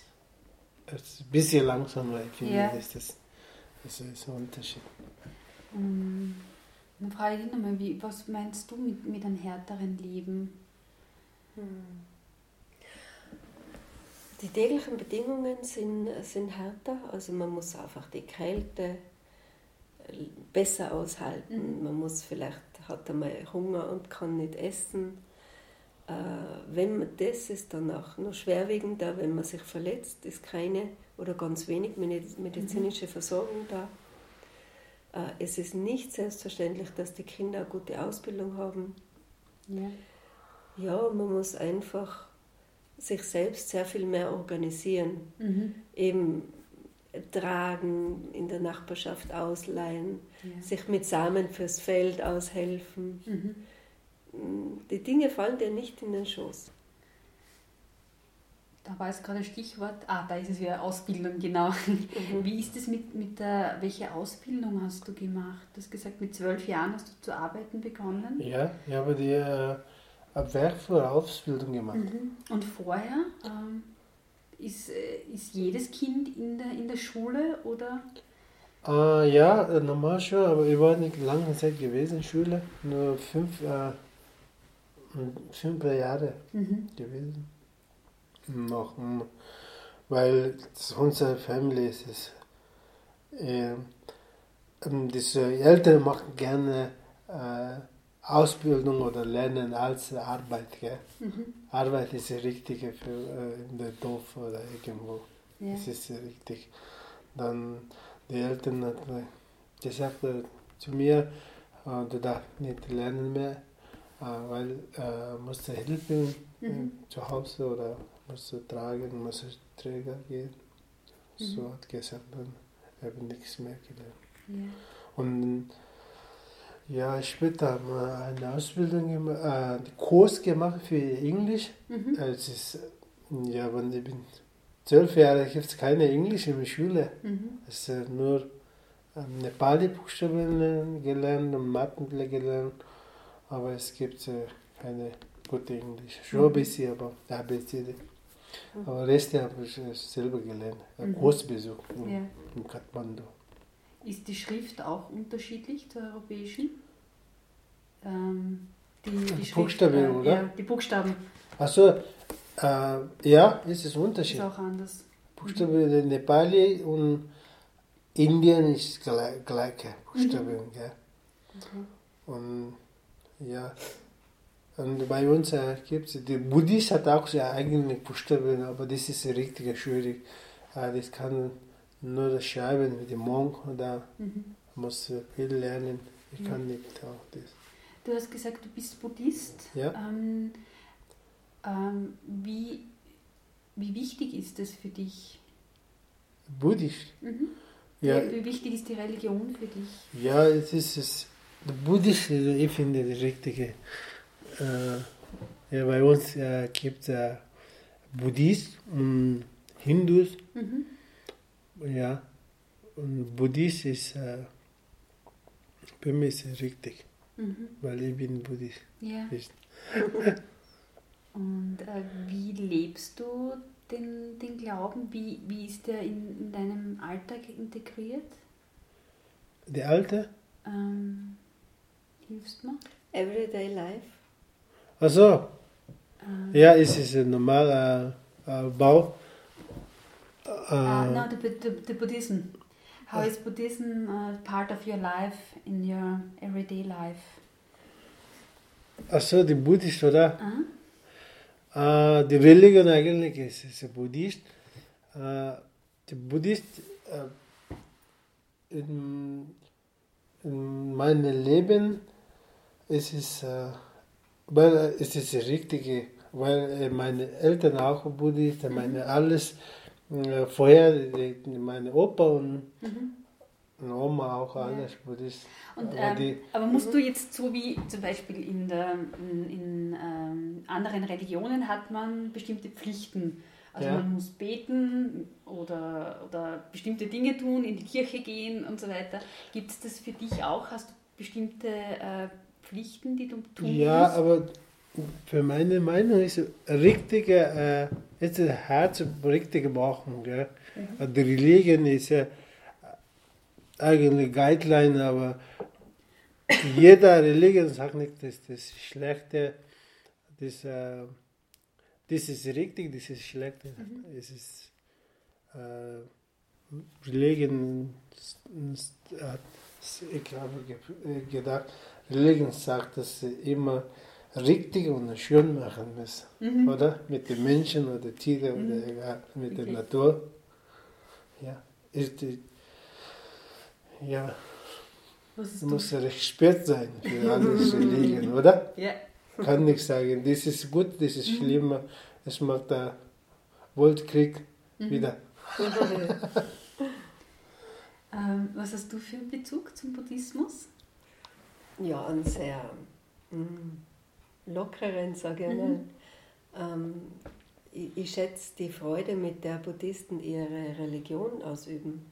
ist ein bisschen langsamer, ich finde, ja. ist das, das ist ein Unterschied. Um, dann frage ich dich nochmal, wie, was meinst du mit, mit einem härteren Leben? Die täglichen Bedingungen sind, sind härter, also man muss einfach die Kälte besser aushalten. Mhm. Man muss vielleicht, hat einmal Hunger und kann nicht essen. Äh, wenn man das ist dann auch noch schwerwiegender, wenn man sich verletzt, ist keine oder ganz wenig medizinische mhm. Versorgung da. Äh, es ist nicht selbstverständlich, dass die Kinder eine gute Ausbildung haben. Ja, ja man muss einfach sich selbst sehr viel mehr organisieren. Mhm. Eben tragen, in der Nachbarschaft ausleihen, ja. sich mit Samen fürs Feld aushelfen. Mhm die Dinge fallen dir nicht in den Schoß. Da war jetzt gerade ein Stichwort, ah, da ist es wieder Ausbildung, genau. Mhm. Wie ist es mit, mit der, welche Ausbildung hast du gemacht? Du hast gesagt, mit zwölf Jahren hast du zu arbeiten begonnen. Ja, ich habe die äh, Werkvorausbildung gemacht. Mhm. Und vorher, ähm, ist, äh, ist jedes Kind in der, in der Schule oder? Äh, ja, normal schon, aber ich war nicht lange Zeit gewesen in Schule, nur fünf, äh, fünf Jahre mhm. gewesen. Noch, weil unsere Familie ist es. Äh, diese Eltern machen gerne äh, Ausbildung oder Lernen als Arbeit. Gell? Mhm. Arbeit ist das Richtige für äh, in der Dorf oder irgendwo. Ja. Das ist richtig. Dann die Eltern haben gesagt äh, zu mir, äh, du darfst nicht lernen mehr äh, weil äh, musste helfen mhm. zu Hause oder musste tragen, musste Träger gehen. Mhm. So hat gesagt, dann habe ich nichts mehr gelernt. Ja. Und ja, später haben wir eine Ausbildung gemacht, äh, einen Kurs gemacht für Englisch. Mhm. Es ist, ja, wenn ich bin zwölf Jahre, gibt es keine Englisch in der Schule. Mhm. Es ist nur ähm, Nepali-Buchstaben gelernt und Matten gelernt aber es gibt äh, keine gute Englisch. Schon ein bisschen, aber ABCD. Mhm. Aber Rest habe ich äh, selber gelernt. Mhm. Kursbesuch in, ja. in Kathmandu. Ist die Schrift auch unterschiedlich zur europäischen? Ähm, die, die, die Buchstaben, äh, oder? Ja, die Buchstaben. Achso, äh, ja, ist es Unterschied. Ist auch anders. Buchstaben mhm. Nepali und Indien ist gleich, gleiche Buchstaben. Gell? Und ja, und bei uns äh, gibt es, die Buddhist hat auch seine eigenen Buchstaben, aber das ist richtig schwierig. Äh, das kann nur das Schreiben mit dem Monk oder muss viel lernen. Ich kann nicht auch das. Du hast gesagt, du bist Buddhist. Ja. Ähm, ähm, wie, wie wichtig ist das für dich? Buddhist. Mhm. Ja, Wie wichtig ist die Religion für dich? ja, es ist es. Also ich finde das richtige. Äh, ja, bei uns äh, gibt es äh, Buddhist und Hindus. Mhm. Ja, und Buddhist ist äh, für mich richtig, Mhm. weil ich bin Buddhist. Ja. <laughs> <laughs> Und äh, wie lebst du den, den Glauben? Wie, wie ist der in, in deinem Alltag integriert? Der Alte? Ähm, hilfst du mir? Everyday Life. Also, Ähm, ja, es ist ein normaler äh, Bau. Ah, Äh, no, the, the, the Buddhism. How is Buddhism uh, part of your life in your everyday life? also, die Buddhist, oder? Ah, Äh, die Religion eigentlich ist, ist Buddhist. Die Buddhist in, in meinem Leben es ist äh, weil äh, es ist Richtige, weil meine Eltern auch Buddhist, meine alles äh, vorher meine Opa und, und Oma auch alles Buddhist. Und, Aber ähm, aber musst du jetzt so wie zum Beispiel in, der, in, in ähm, anderen Religionen hat man bestimmte Pflichten. Also Ja. man muss beten oder, oder bestimmte Dinge tun, in die Kirche gehen und so weiter. Gibt es das für dich auch? Hast du bestimmte äh, Pflichten, die du tun Ja, musst? aber für meine Meinung ist richtige, äh, jetzt das Herz richtig machen. Gell? Die Religion ist ja eigentlich Guideline, aber jeder Religion sagt nicht, dass das Schlechte, das, äh, das ist richtig, das ist schlecht. Es ist äh, Religion, hat, ich habe ge- gedacht, Religion sagt, dass sie immer richtig und schön machen müssen, oder? Mit den Menschen oder Tieren oder egal, mit der Okay. Natur. Ja, ist die, ja, Was muss recht spät sein für <laughs> alles Religion, oder? Ja. Kann nicht sagen, das ist gut, das ist schlimmer, es macht der Weltkrieg wieder. <laughs> Ähm, was hast du für einen Bezug zum Buddhismus? Ja, einen sehr mm, lockeren, sage ich mal. Ähm, ich, ich schätze die Freude, mit der Buddhisten ihre Religion ausüben.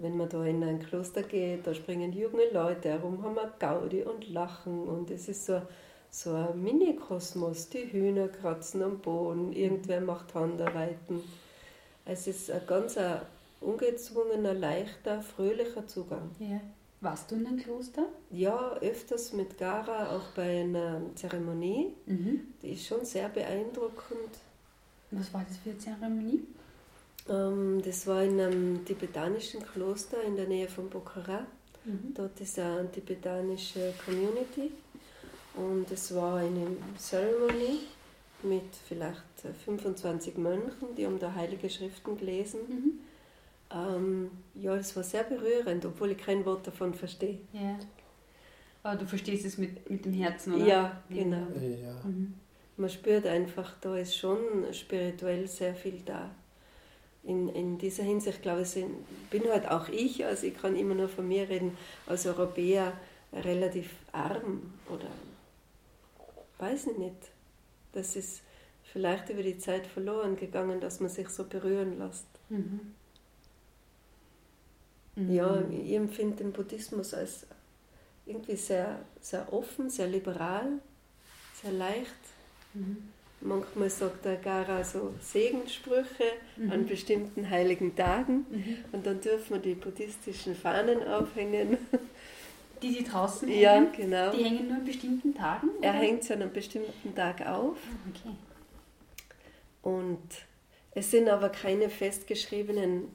Wenn man da in ein Kloster geht, da springen junge Leute herum, haben wir Gaudi und Lachen und es ist so, so ein Mini-Kosmos. Die Hühner kratzen am Boden, irgendwer macht Handarbeiten. Es ist ein ganz ein ungezwungener, leichter, fröhlicher Zugang. Ja. Warst du in einem Kloster? Ja, öfters mit Gara, auch bei einer Zeremonie. Mhm. Die ist schon sehr beeindruckend. Was war das für eine Zeremonie? Ähm, das war in einem tibetanischen Kloster in der Nähe von Pokhara. Dort ist eine tibetanische Community. Und es war eine Ceremony mit vielleicht 25 Mönchen, die haben da heilige Schriften gelesen. Ähm, ja, es war sehr berührend, obwohl ich kein Wort davon verstehe. Ja. Aber du verstehst es mit, mit dem Herzen, oder? Ja, genau. Ja. Man spürt einfach, da ist schon spirituell sehr viel da. In, in dieser Hinsicht, glaube ich, bin halt auch ich, also ich kann immer nur von mir reden, als Europäer relativ arm oder weiß ich nicht. Das ist vielleicht über die Zeit verloren gegangen, dass man sich so berühren lässt. Mhm. Ja, ich empfinde den Buddhismus als irgendwie sehr, sehr offen, sehr liberal, sehr leicht. Manchmal sagt der Gara so Segenssprüche an bestimmten heiligen Tagen und dann dürfen wir die buddhistischen Fahnen aufhängen. Die, die draußen ja, hängen, genau. die hängen nur an bestimmten Tagen? Er oder? hängt sie an einem bestimmten Tag auf Ah, Okay. und es sind aber keine festgeschriebenen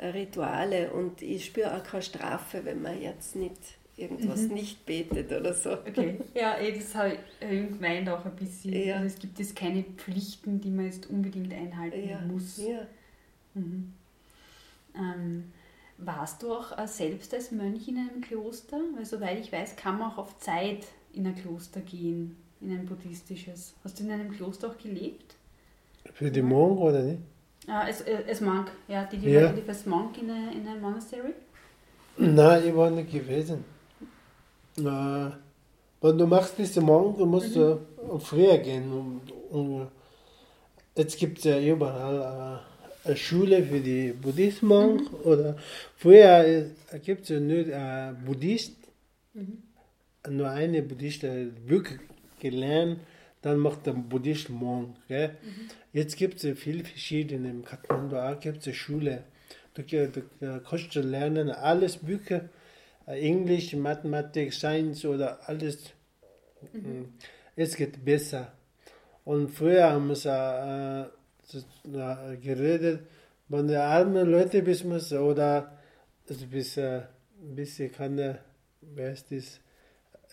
Rituale und ich spüre auch keine Strafe, wenn man jetzt nicht irgendwas mhm. nicht betet oder so. Okay, <laughs> ja, eh, das habe ich gemeint auch ein bisschen. Ja. Also es gibt jetzt keine Pflichten, die man jetzt unbedingt einhalten ja. muss. Ja. Mhm. Ähm, warst du auch äh, selbst als Mönch in einem Kloster? Weil soweit ich weiß, kann man auch auf Zeit in ein Kloster gehen, in ein buddhistisches. Hast du in einem Kloster auch gelebt? Für die Monk oder nicht? Als, äh, als Monk, ja. Die, die ja. als Monk in einem in a Monastery? Nein, ich war nicht gewesen. Äh, wenn du machst diese Monk, du musst mhm. uh, früher gehen. Und, und jetzt gibt es ja überall uh, eine Schule für die Buddhismus mhm. oder früher gibt es ja nur uh, Buddhist, mhm. nur eine Buddhist, wirklich gelernt, dann macht der Buddhist Monk. Mhm. Jetzt gibt es viele verschiedene, im Kathmandu gibt es eine Schule, du, du, du kannst lernen, alles Bücher, Englisch, Mathematik, Science oder alles. Mhm. Es geht besser. Und früher haben wir äh, geredet, von den armen Leuten bis man oder also bis, äh, bis ich kann, äh, wer ist das,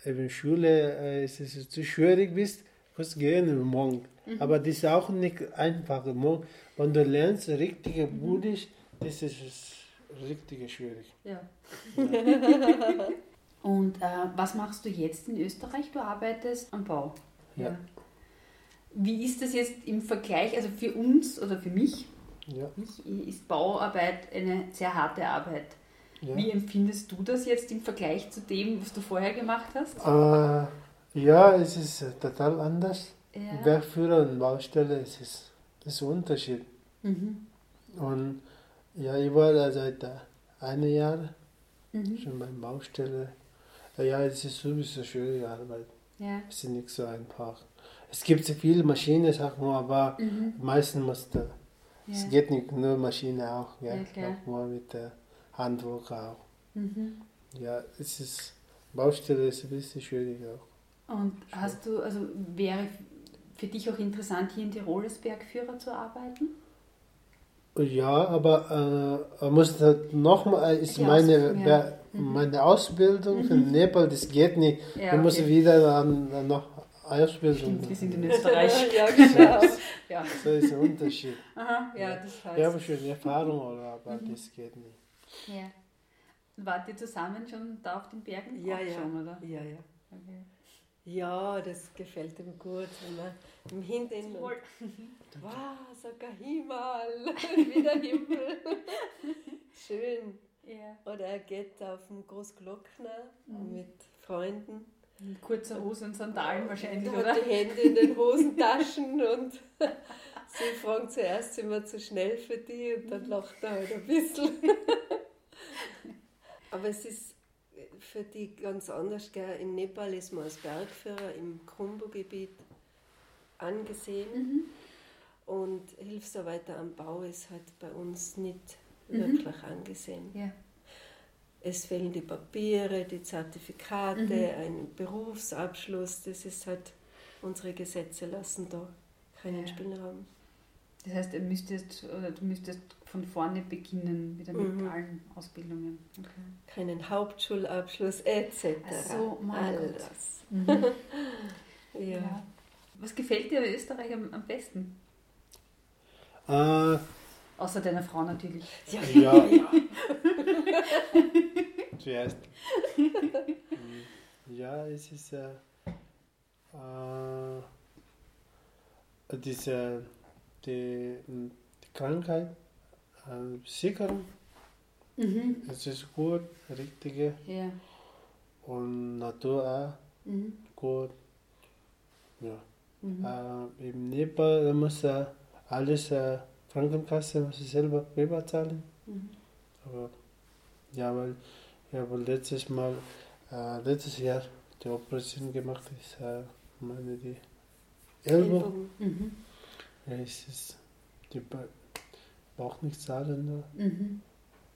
eben Schule, äh, ist es zu schwierig bist, kannst gehen morgen. Mhm. Aber das ist auch nicht einfach. Wenn du lernst, richtige mhm. Buddhisch, das ist richtig schwierig. Ja. ja. <laughs> Und äh, was machst du jetzt in Österreich? Du arbeitest am Bau. Ja. ja. Wie ist das jetzt im Vergleich, also für uns oder für mich, ja. ist Bauarbeit eine sehr harte Arbeit. Ja. Wie empfindest du das jetzt im Vergleich zu dem, was du vorher gemacht hast? Äh, ja, es ist äh, total anders. Ja. Werkführer und Baustelle, es ist, es ist ein Unterschied. Mhm. Und ja, ich war da seit einem Jahr mhm. schon bei Baustelle. Ja, es ist sowieso schöne Arbeit. Ja. Es ist nicht so einfach. Es gibt so viele Maschinen, Sachen, aber mhm. meistens muss da. Ja. Es geht nicht nur Maschine auch, ja, ja auch mal mit der Handwerk auch. Mhm. Ja, es ist Baustelle ist ein bisschen schwierig auch. Und hast du, also wäre für dich auch interessant, hier in Tirol als Bergführer zu arbeiten? Ja, aber äh, muss nochmal, ist meine, ja. Mhm. meine Ausbildung mhm. für Nepal, das geht nicht. Ja, okay. muss wieder dann, dann noch Ausbildung Stimmt, wir sind in Österreich. <laughs> ja, genau. ja. So ist der Unterschied. Aha, ja, das heißt. Ich habe schon Erfahrung, <laughs> aber mhm. das geht nicht. Ja. Wart ihr zusammen schon da auf den Bergen? Ja, ja. Schon, oder? Ja, ja. Okay. Ja, das gefällt ihm gut, wenn man im Hintern <laughs> wow, sogar Himmel, <laughs> wie der Himmel. <laughs> Schön. Ja. Oder er geht auf den Großglockner mhm. mit Freunden. Mit kurzer Hose und Sandalen wahrscheinlich, und oder? die Hände in den Hosentaschen und sie fragen zuerst, sind wir zu schnell für die und dann lacht er halt ein bisschen. Aber es ist für die ganz anders. Gell? In Nepal ist man als Bergführer im Krumbu-Gebiet angesehen mhm. und Hilfsarbeiter am Bau ist halt bei uns nicht mhm. wirklich angesehen. Ja. Es fehlen die Papiere, die Zertifikate, mhm. ein Berufsabschluss. Das ist halt, unsere Gesetze lassen da keinen ja. Spielraum. Das heißt, du müsstest, oder du müsstest von vorne beginnen, wieder mit mhm. allen Ausbildungen. Okay. Keinen Hauptschulabschluss etc. Ach so, mein Alles. Mhm. <laughs> ja. ja. Was gefällt dir in Österreich am, am besten? Äh, Außer deiner Frau natürlich. Ja. ja. ja. <laughs> Zuerst. Ja, es ist äh, äh, diese die, die Krankheit, äh, Sicherung. Mhm. Es ist gut, richtige. Ja. Und Natur auch mhm. gut. Ja. Mhm. Äh, Im Nepal muss äh, alles äh, Krankenkasse muss ich selber überzahlen. Mhm. Aber ja, weil ich habe letztes Mal, äh, letztes Jahr die Operation gemacht, ist äh, meine die Ellbogen. Mhm. Ja, es ist, die braucht nicht zahlen da. Mhm.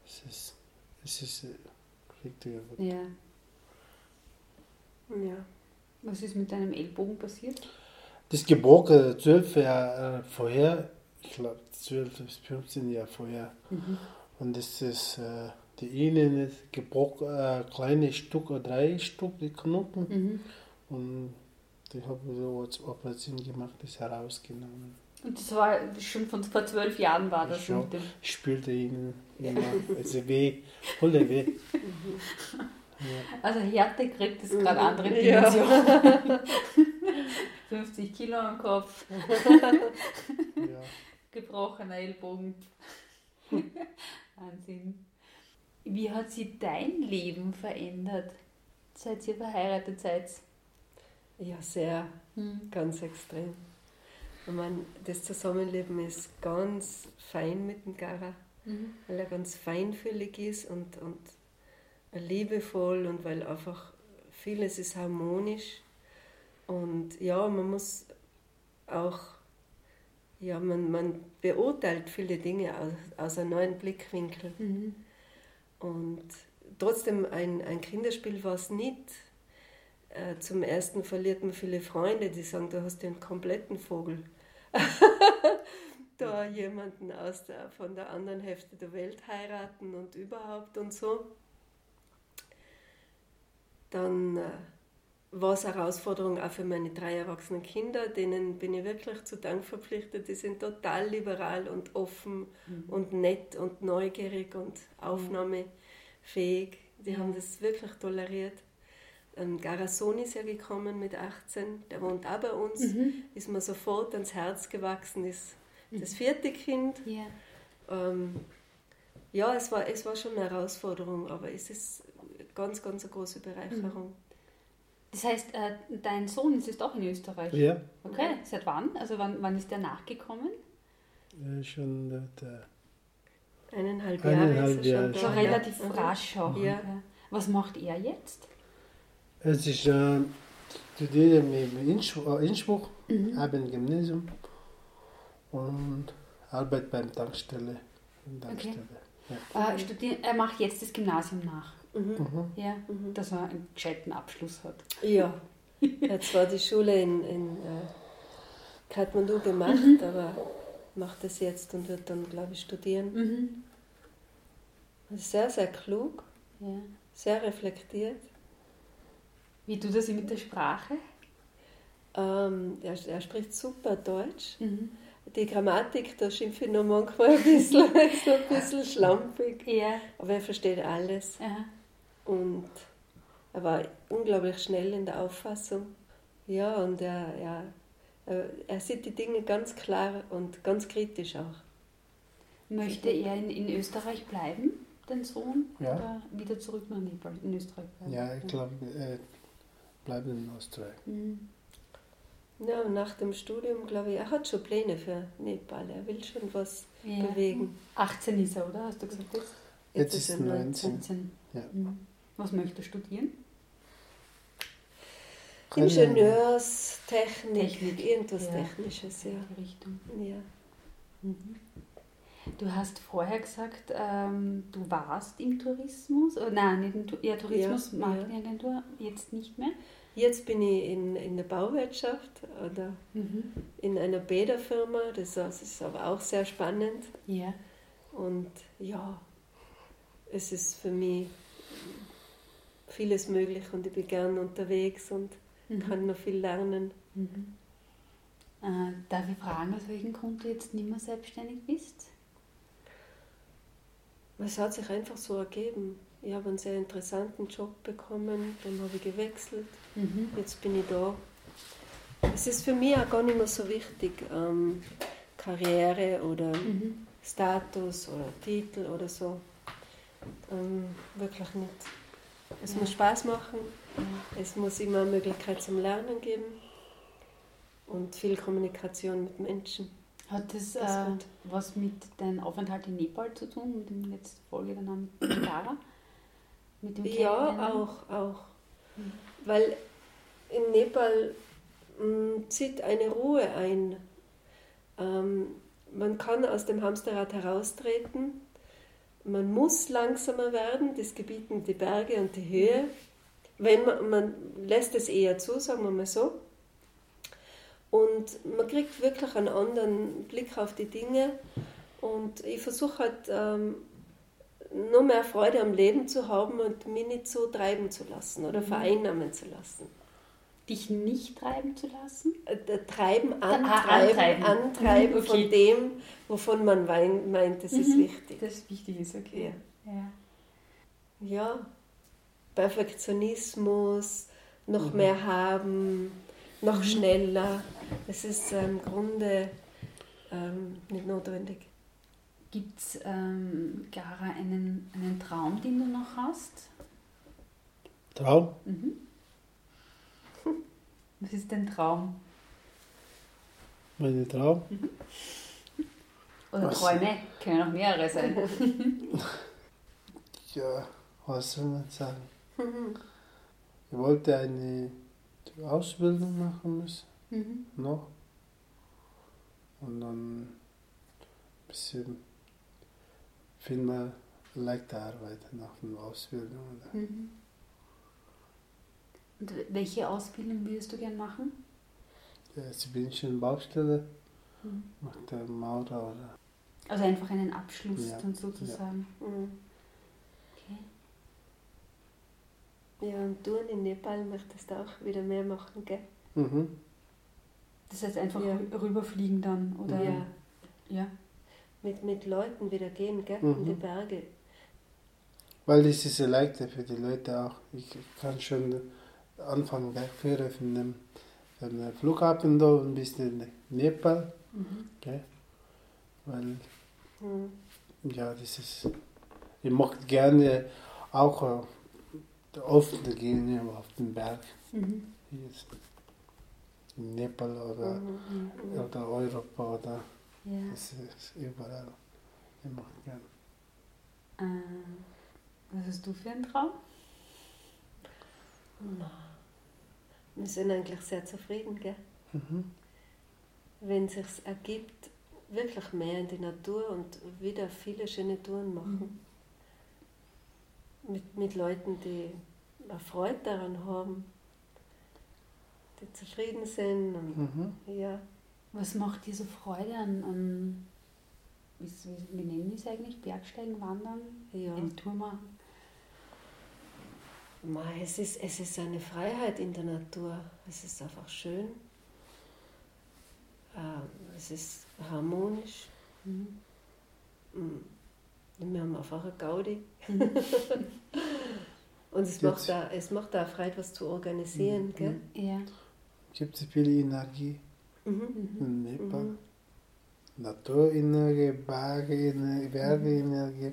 Es ist, es ist äh, richtig gut. Ja. Ja. Was ist mit deinem Ellbogen passiert? Das ist gebrochen, zwölf Jahre äh, vorher, ich glaube zwölf bis 15 Jahre vorher. Mhm. Und das ist äh, die Innen ist gebrochen, äh, kleine Stück oder drei Stück, die Knoten. Mhm. Und die habe ich so als Operation gemacht, das herausgenommen. Und das war schon von vor zwölf Jahren war das Schon. mit dem. Ich spürte ihn immer, also weh, volle weh. Ja. <laughs> Also Härte kriegt es gerade Mhm. andere Ja. Dimensionen. <laughs> 50 Kilo am Kopf, Ja. gebrochener Ellbogen. Wahnsinn. Wie hat sich dein Leben verändert, seit ihr verheiratet seid? Ja, sehr, Hm. ganz extrem. Ich meine, das Zusammenleben ist ganz fein mit dem Gara, Mhm. weil er ganz feinfühlig ist und, und liebevoll und weil einfach vieles ist harmonisch. Und ja, man muss auch, ja, man, man beurteilt viele Dinge aus, aus einem neuen Blickwinkel. Mhm. Und trotzdem ein, ein Kinderspiel war es nicht. Äh, zum ersten verliert man viele Freunde, die sagen, du hast einen kompletten Vogel. <laughs> da jemanden aus der, von der anderen Hälfte der Welt heiraten und überhaupt und so. Dann äh, war es eine Herausforderung auch für meine drei erwachsenen Kinder, denen bin ich wirklich zu Dank verpflichtet. Die sind total liberal und offen und nett und neugierig und aufnahmefähig. Die Ja. haben das wirklich toleriert. Ein Garasson ist ja gekommen mit 18, der wohnt auch bei uns, Mhm. ist mir sofort ans Herz gewachsen, ist das vierte Kind. Ja. Ähm, ja, es war, es war schon eine Herausforderung, aber es ist ganz, ganz eine große Bereicherung. Das heißt, äh, dein Sohn ist jetzt auch in Österreich? ja, Okay, seit wann? Also wann, wann ist der nachgekommen? äh, schon äh, der, Eineinhalb, Eineinhalb Jahre ist er schon da. Schon Ja. relativ Mhm. rasch auch. Ja. Was macht er jetzt? Es ist äh, studiere mit Innsbruck, äh, Innsbruck Mhm. habe ein Gymnasium und arbeite beim Tankstelle. Tankstelle. Äh, studier, er macht jetzt das Gymnasium nach. Mhm. Mhm. Ja, dass er einen gescheiten Abschluss hat. Ja, er hat zwar die Schule in, in äh, Kathmandu gemacht, aber macht es jetzt und wird dann, glaube ich, studieren. Mhm. Ist sehr, sehr klug, Ja. sehr reflektiert. Wie tut er sich mit der Sprache? Ähm, er, er spricht super Deutsch. Mhm. Die Grammatik, da schimpfe ich noch manchmal ein bisschen, <laughs> noch ein bisschen schlampig. Ja. Aber er versteht alles. Aha. Und er war unglaublich schnell in der Auffassung. Ja, und er, ja, er, sieht die Dinge ganz klar und ganz kritisch auch. Möchte er in, in Österreich bleiben, dein Sohn? Ja. Oder wieder zurück nach Nepal, in Österreich bleiben? Ja, ich glaube, bleibt in Österreich. Mhm. Ja, nach dem Studium, glaube ich, er hat schon Pläne für Nepal. Er will schon was Ja. bewegen. 18 ist er, oder? Hast du gesagt jetzt? Jetzt ist er 19. 19. Ja. Mhm. Was möchte er studieren? Ingenieurstechnik, Technik. irgendwas Ja. Technisches, ja. Richtung. ja. Mhm. Du hast vorher gesagt, ähm, du warst im Tourismus, äh, nein, nicht im Tu- ja, Tourismus, Ja, Marketingagentur, jetzt nicht mehr. Jetzt bin ich in, in der Bauwirtschaft oder Mhm. in einer Bäderfirma. Das, das ist aber auch sehr spannend. Ja. Und ja, es ist für mich vieles möglich und ich bin gern unterwegs und Mhm. kann noch viel lernen. Mhm. Äh, darf ich fragen, aus welchem Grund du jetzt nicht mehr selbstständig bist? Es hat sich einfach so ergeben. Ich habe einen sehr interessanten Job bekommen, dann habe ich gewechselt. Mhm. Jetzt bin ich da. Es ist für mich auch gar nicht mehr so wichtig, ähm, Karriere oder Mhm. Status oder Titel oder so. Ähm, wirklich nicht. Es muss Spaß machen, es muss immer eine Möglichkeit zum Lernen geben und viel Kommunikation mit Menschen. Hat das, Das äh, was mit deinem Aufenthalt in Nepal zu tun, mit dem letzten Folge dann mit Clara? Mit dem Ja, auch, auch. Weil in Nepal mh, zieht eine Ruhe ein. Ähm, man kann aus dem Hamsterrad heraustreten. Man muss langsamer werden, das gebieten die Berge und die Höhe. Wenn man, man lässt es eher zu, sagen wir mal so. Und man kriegt wirklich einen anderen Blick auf die Dinge. Und ich versuche halt ähm, nur mehr Freude am Leben zu haben und mich nicht so treiben zu lassen oder vereinnahmen zu lassen. Dich nicht treiben zu lassen? Äh, Treiben, Ah, antreiben, antreiben. antreiben Mhm, okay. von dem, wovon man meint, das ist Mhm. wichtig. Das wichtig ist, okay. Ja. Ja, Perfektionismus, noch Mhm. mehr haben, noch schneller. Es ist äh, im Grunde ähm, nicht notwendig. Gibt es, ähm, Gara, einen, einen Traum, den du noch hast? Traum? Mhm. Was ist dein Traum? Meine Traum? Oder Was? Träume? Können auch mehrere sein. <laughs> Ja, was soll man sagen? Ich wollte eine Ausbildung machen müssen, Mhm. noch. Und dann ein bisschen viel mehr leichter arbeiten nach der Ausbildung. Mhm. Und welche Ausbildung würdest du gern machen? Ja, Jetzt bin ich in Baustelle, Mhm. mache der Maurer oder. Also einfach einen Abschluss Ja, dann sozusagen. Mhm. Okay. Ja, und du in Nepal möchtest auch wieder mehr machen, gell? Mhm. Das heißt einfach Ja. rü- rüberfliegen dann, oder? Ja. Ja. Mit, mit Leuten wieder gehen, gell? Mhm. In die Berge. Weil es ist ja leichter für die Leute auch. Ich kann schon anfangen, Bergführer von dem, von dem Flughafen da und bis in Nepal. Mhm. Gell? Weil, Mhm. ja, das ist. Ich mag gerne auch äh, oft gehen auf den Berg. Mhm. Hier ist in Nepal oder, Mhm. Mhm. oder Europa oder Ja. das ist überall. Ich mag gerne. Ähm, was hast du für einen Traum? Na, Wir sind eigentlich sehr zufrieden, gell? Mhm. Wenn es sich ergibt, wirklich mehr in die Natur und wieder viele schöne Touren machen. Mit, mit Leuten, die eine Freude daran haben, die zufrieden sind und Mhm. ja, Was macht dir so Freude an, an wie, wie, wie nennen die es eigentlich? Bergsteigen, Wandern, ja. eine Tour machen? Es, ist, es ist eine Freiheit in der Natur. Es ist einfach schön. Ähm, es ist harmonisch. Mhm. Mm. Wir haben einfach eine Gaudi. Mhm. <laughs> <laughs> Und es macht, da, es macht da Freude, was zu organisieren. Mhm. Gell? Ja. Gibt es viel Energie Nepal? Mhm. Naturenergie, Bergenergie, Bergenergie,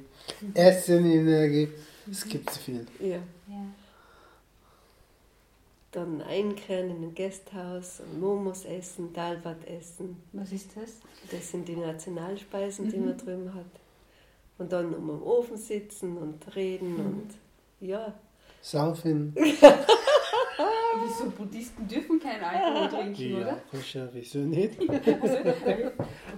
Essenenergie. Es gibt so viel. Ja. Ja. Dann einkehren in ein Gasthaus, und Momos essen, Dalbat essen. Was ist das? Das sind die Nationalspeisen, die Mhm. man drüben hat. Und dann um den Ofen sitzen und reden Mhm. und ja. Saufen. <laughs> Wieso Buddhisten dürfen keinen Alkohol trinken, Ja, oder? sicher, wieso nicht? <laughs> Also,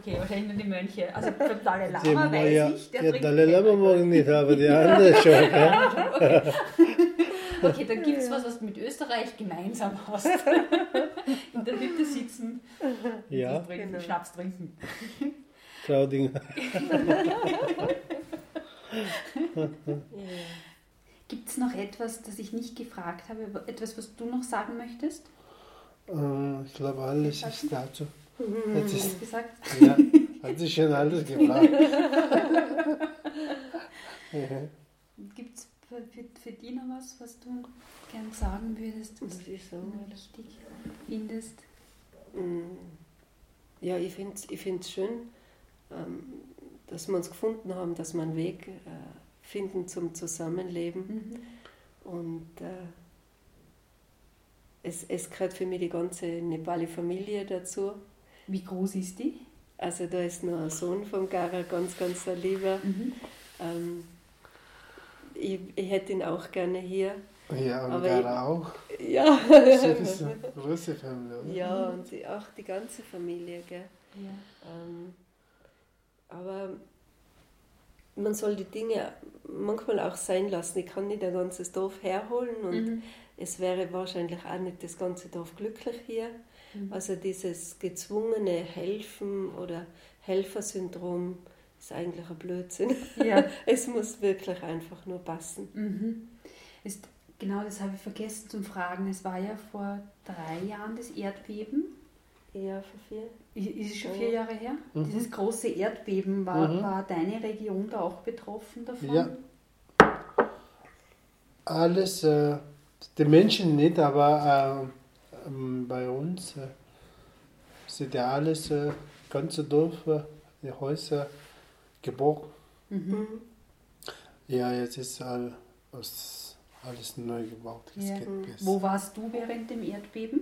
okay, wahrscheinlich nur die Mönche. Also der Dalai Lama weiß ja, ich, der der trinkt Dalai Lama mag nicht, aber die anderen <laughs> schon. Okay. okay, dann gibt es was, was du mit Österreich gemeinsam hast. <laughs> In der Hütte sitzen Ja, und trinken, Genau. Schnaps trinken. Claudine. ja. Gibt es noch etwas, das ich nicht gefragt habe, etwas, was du noch sagen möchtest? Äh, ich glaube, alles ist dazu. Hat Hast sich, du gesagt? ja, hat sich schon alles gefragt. <laughs> Gibt es für, für, für dich noch was, was du gern sagen würdest, was Was ich du sagen wichtig findest? Mm. Ja, ich finde es ich find's schön, ähm, dass wir uns gefunden haben, dass wir einen Weg äh, finden zum Zusammenleben. Mhm. Und äh, es, es gehört für mich die ganze Nepali-Familie dazu. Wie groß ist die? Also da ist noch ein Sohn von Gara, ganz, ganz ein lieber. Mhm. Ähm, ich, ich hätte ihn auch gerne hier. Ja, und Aber Gara auch. Ja, Das ist eine große Familie. oder? ja und die, auch die ganze Familie. Gell? Ja. Ähm, aber man soll die Dinge manchmal auch sein lassen. Ich kann nicht ein ganzes Dorf herholen und Mhm. es wäre wahrscheinlich auch nicht das ganze Dorf glücklich hier. Mhm. Also dieses gezwungene Helfen oder Helfersyndrom ist eigentlich ein Blödsinn. Ja. <laughs> Es muss wirklich einfach nur passen. Mhm. Ist, genau, das habe ich vergessen zu fragen. Es war ja vor drei Jahren das Erdbeben. Ja, für vier. Ist es schon vier Jahre her? Mhm. Dieses große Erdbeben, war, Mhm. war deine Region da auch betroffen davon? Ja. Alles, äh, die Menschen nicht, aber äh, ähm, bei uns äh, sind ja alles, äh, ganze Dorf, äh, die Häuser gebrochen. Mhm. Mhm. Ja, jetzt ist all, alles, neu gebaut. Ja. Mhm. Wo warst du während dem Erdbeben?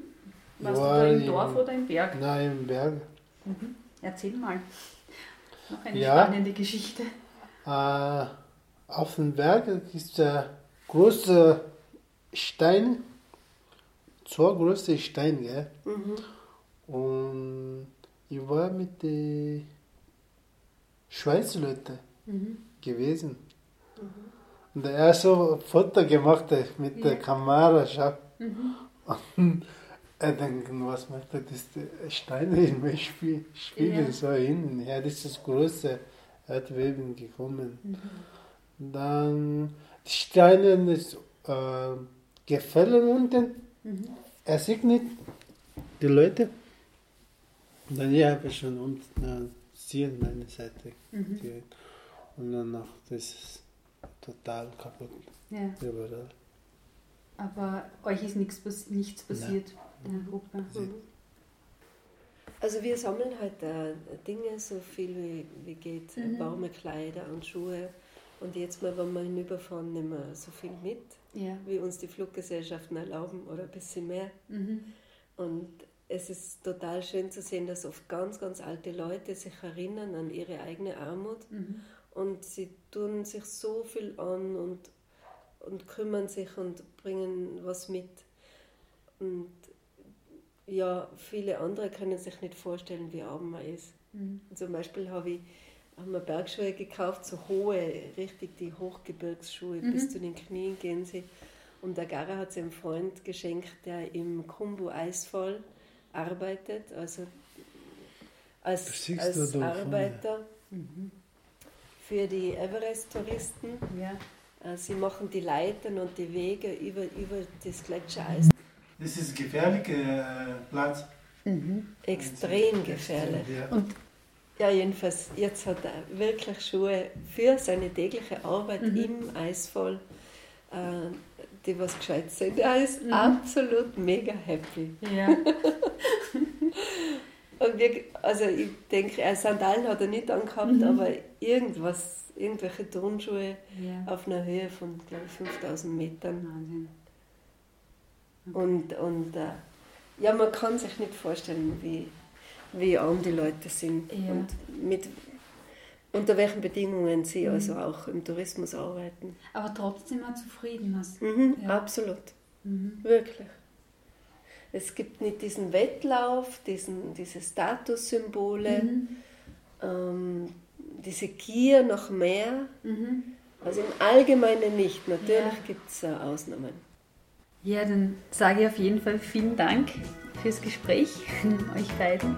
Warst Ja, du da im Dorf oder im Berg? Nein, im Berg. Mhm. Erzähl mal. Noch eine Ja. spannende Geschichte. Äh, auf dem Berg ist ein großer Stein, zwei große Steine, gell? Mhm. Und ich war mit den Schweizer Mhm. gewesen. Und er hat so ein Foto gemacht äh, mit Ja. der Kamera, schau. Mhm. Und er denkt, was macht er, das die Steine in mir spiel, spiegeln Ja. so hin. Ja, das ist das große Erdbeben gekommen. Mhm. Dann die Steine ist äh, gefallen unten. Mhm. Er sieht nicht die Leute. Und dann ja, habe ich schon unten äh, sie an meine Seite Mhm. Und danach das ist total kaputt Ja. überall. Aber euch ist nichts, nichts passiert in Gruppe. Mhm. Also wir sammeln halt äh, Dinge, so viel wie, wie geht, Mhm. warme Kleider und Schuhe. Und jetzt mal, wenn wir hinüberfahren, nehmen wir so viel mit, Ja. wie uns die Fluggesellschaften erlauben oder ein bisschen mehr. Mhm. Und es ist total schön zu sehen, dass oft ganz, ganz alte Leute sich erinnern an ihre eigene Armut Mhm. und sie tun sich so viel an und, und kümmern sich und bringen was mit. Und ja, viele andere können sich nicht vorstellen, wie arm man ist. Mhm. Zum Beispiel habe ich haben wir Bergschuhe gekauft, so hohe, richtig die Hochgebirgsschuhe, Mhm. bis zu den Knien gehen sie. Und der Gara hat sie einem Freund geschenkt, der im Kumbu Eisfall arbeitet, also als, als. Arbeiter Mhm. für die Everest-Touristen. Ja. Äh, Sie machen die Leitern und die Wege über, über das Gletschereis. Das ist ein gefährlicher Platz. Mhm. Extrem gefährlich. Ja. Und Ja, jedenfalls, jetzt hat er wirklich Schuhe für seine tägliche Arbeit Mhm. im Eisfall, äh, die was gescheit sind. Er ist Mhm. absolut mega happy. ja. <laughs> Und wir, also ich denke, er Sandalen hat er nicht angehabt, Mhm. aber irgendwas, irgendwelche Turnschuhe ja. auf einer Höhe von, glaube ich, 5000 Metern. Wahnsinn. Und, und äh, ja, man kann sich nicht vorstellen, wie, wie arm die Leute sind Ja. und mit, unter welchen Bedingungen sie Mhm. also auch im Tourismus arbeiten. Aber trotzdem mal zufrieden hast. Mhm, Ja. Absolut, Mhm. wirklich. Es gibt nicht diesen Wettlauf, diesen, diese Statussymbole, Mhm. ähm, diese Gier nach mehr. Mhm. Also im Allgemeinen nicht. Natürlich Ja. gibt es äh, Ausnahmen. Ja, dann sage ich auf jeden Fall vielen Dank fürs Gespräch, <laughs> euch beiden.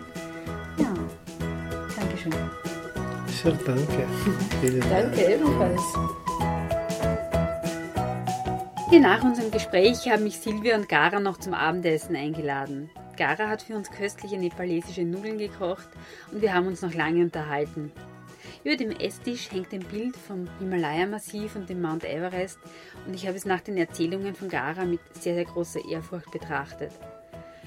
Ja, Dankeschön. So, danke. Vielen Dank. Danke ebenfalls. Nach unserem Gespräch haben mich Silvia und Gara noch zum Abendessen eingeladen. Gara hat für uns köstliche nepalesische Nudeln gekocht und wir haben uns noch lange unterhalten. Über dem Esstisch hängt ein Bild vom Himalaya-Massiv und dem Mount Everest und ich habe es nach den Erzählungen von Gara mit sehr, sehr großer Ehrfurcht betrachtet.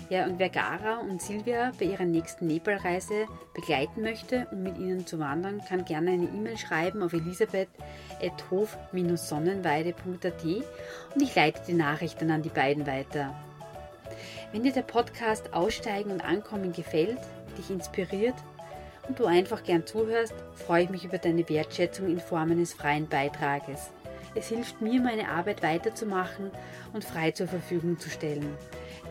Ja, und wer Gara und Silvia bei ihrer nächsten Nepalreise begleiten möchte, um mit ihnen zu wandern, kann gerne eine E-Mail schreiben auf elisabeth.hof-sonnenweide.at und ich leite die Nachricht dann an die beiden weiter. Wenn dir der Podcast Aussteigen und Ankommen gefällt, dich inspiriert und du einfach gern zuhörst, freue ich mich über deine Wertschätzung in Form eines freien Beitrages. Es hilft mir, meine Arbeit weiterzumachen und frei zur Verfügung zu stellen.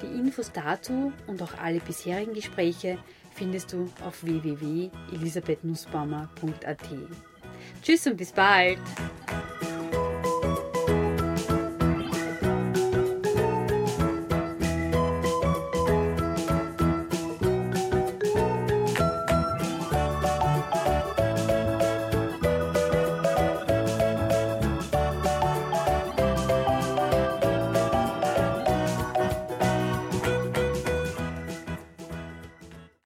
Die Infos dazu und auch alle bisherigen Gespräche findest du auf www.elisabethnussbaumer.at. Tschüss und bis bald!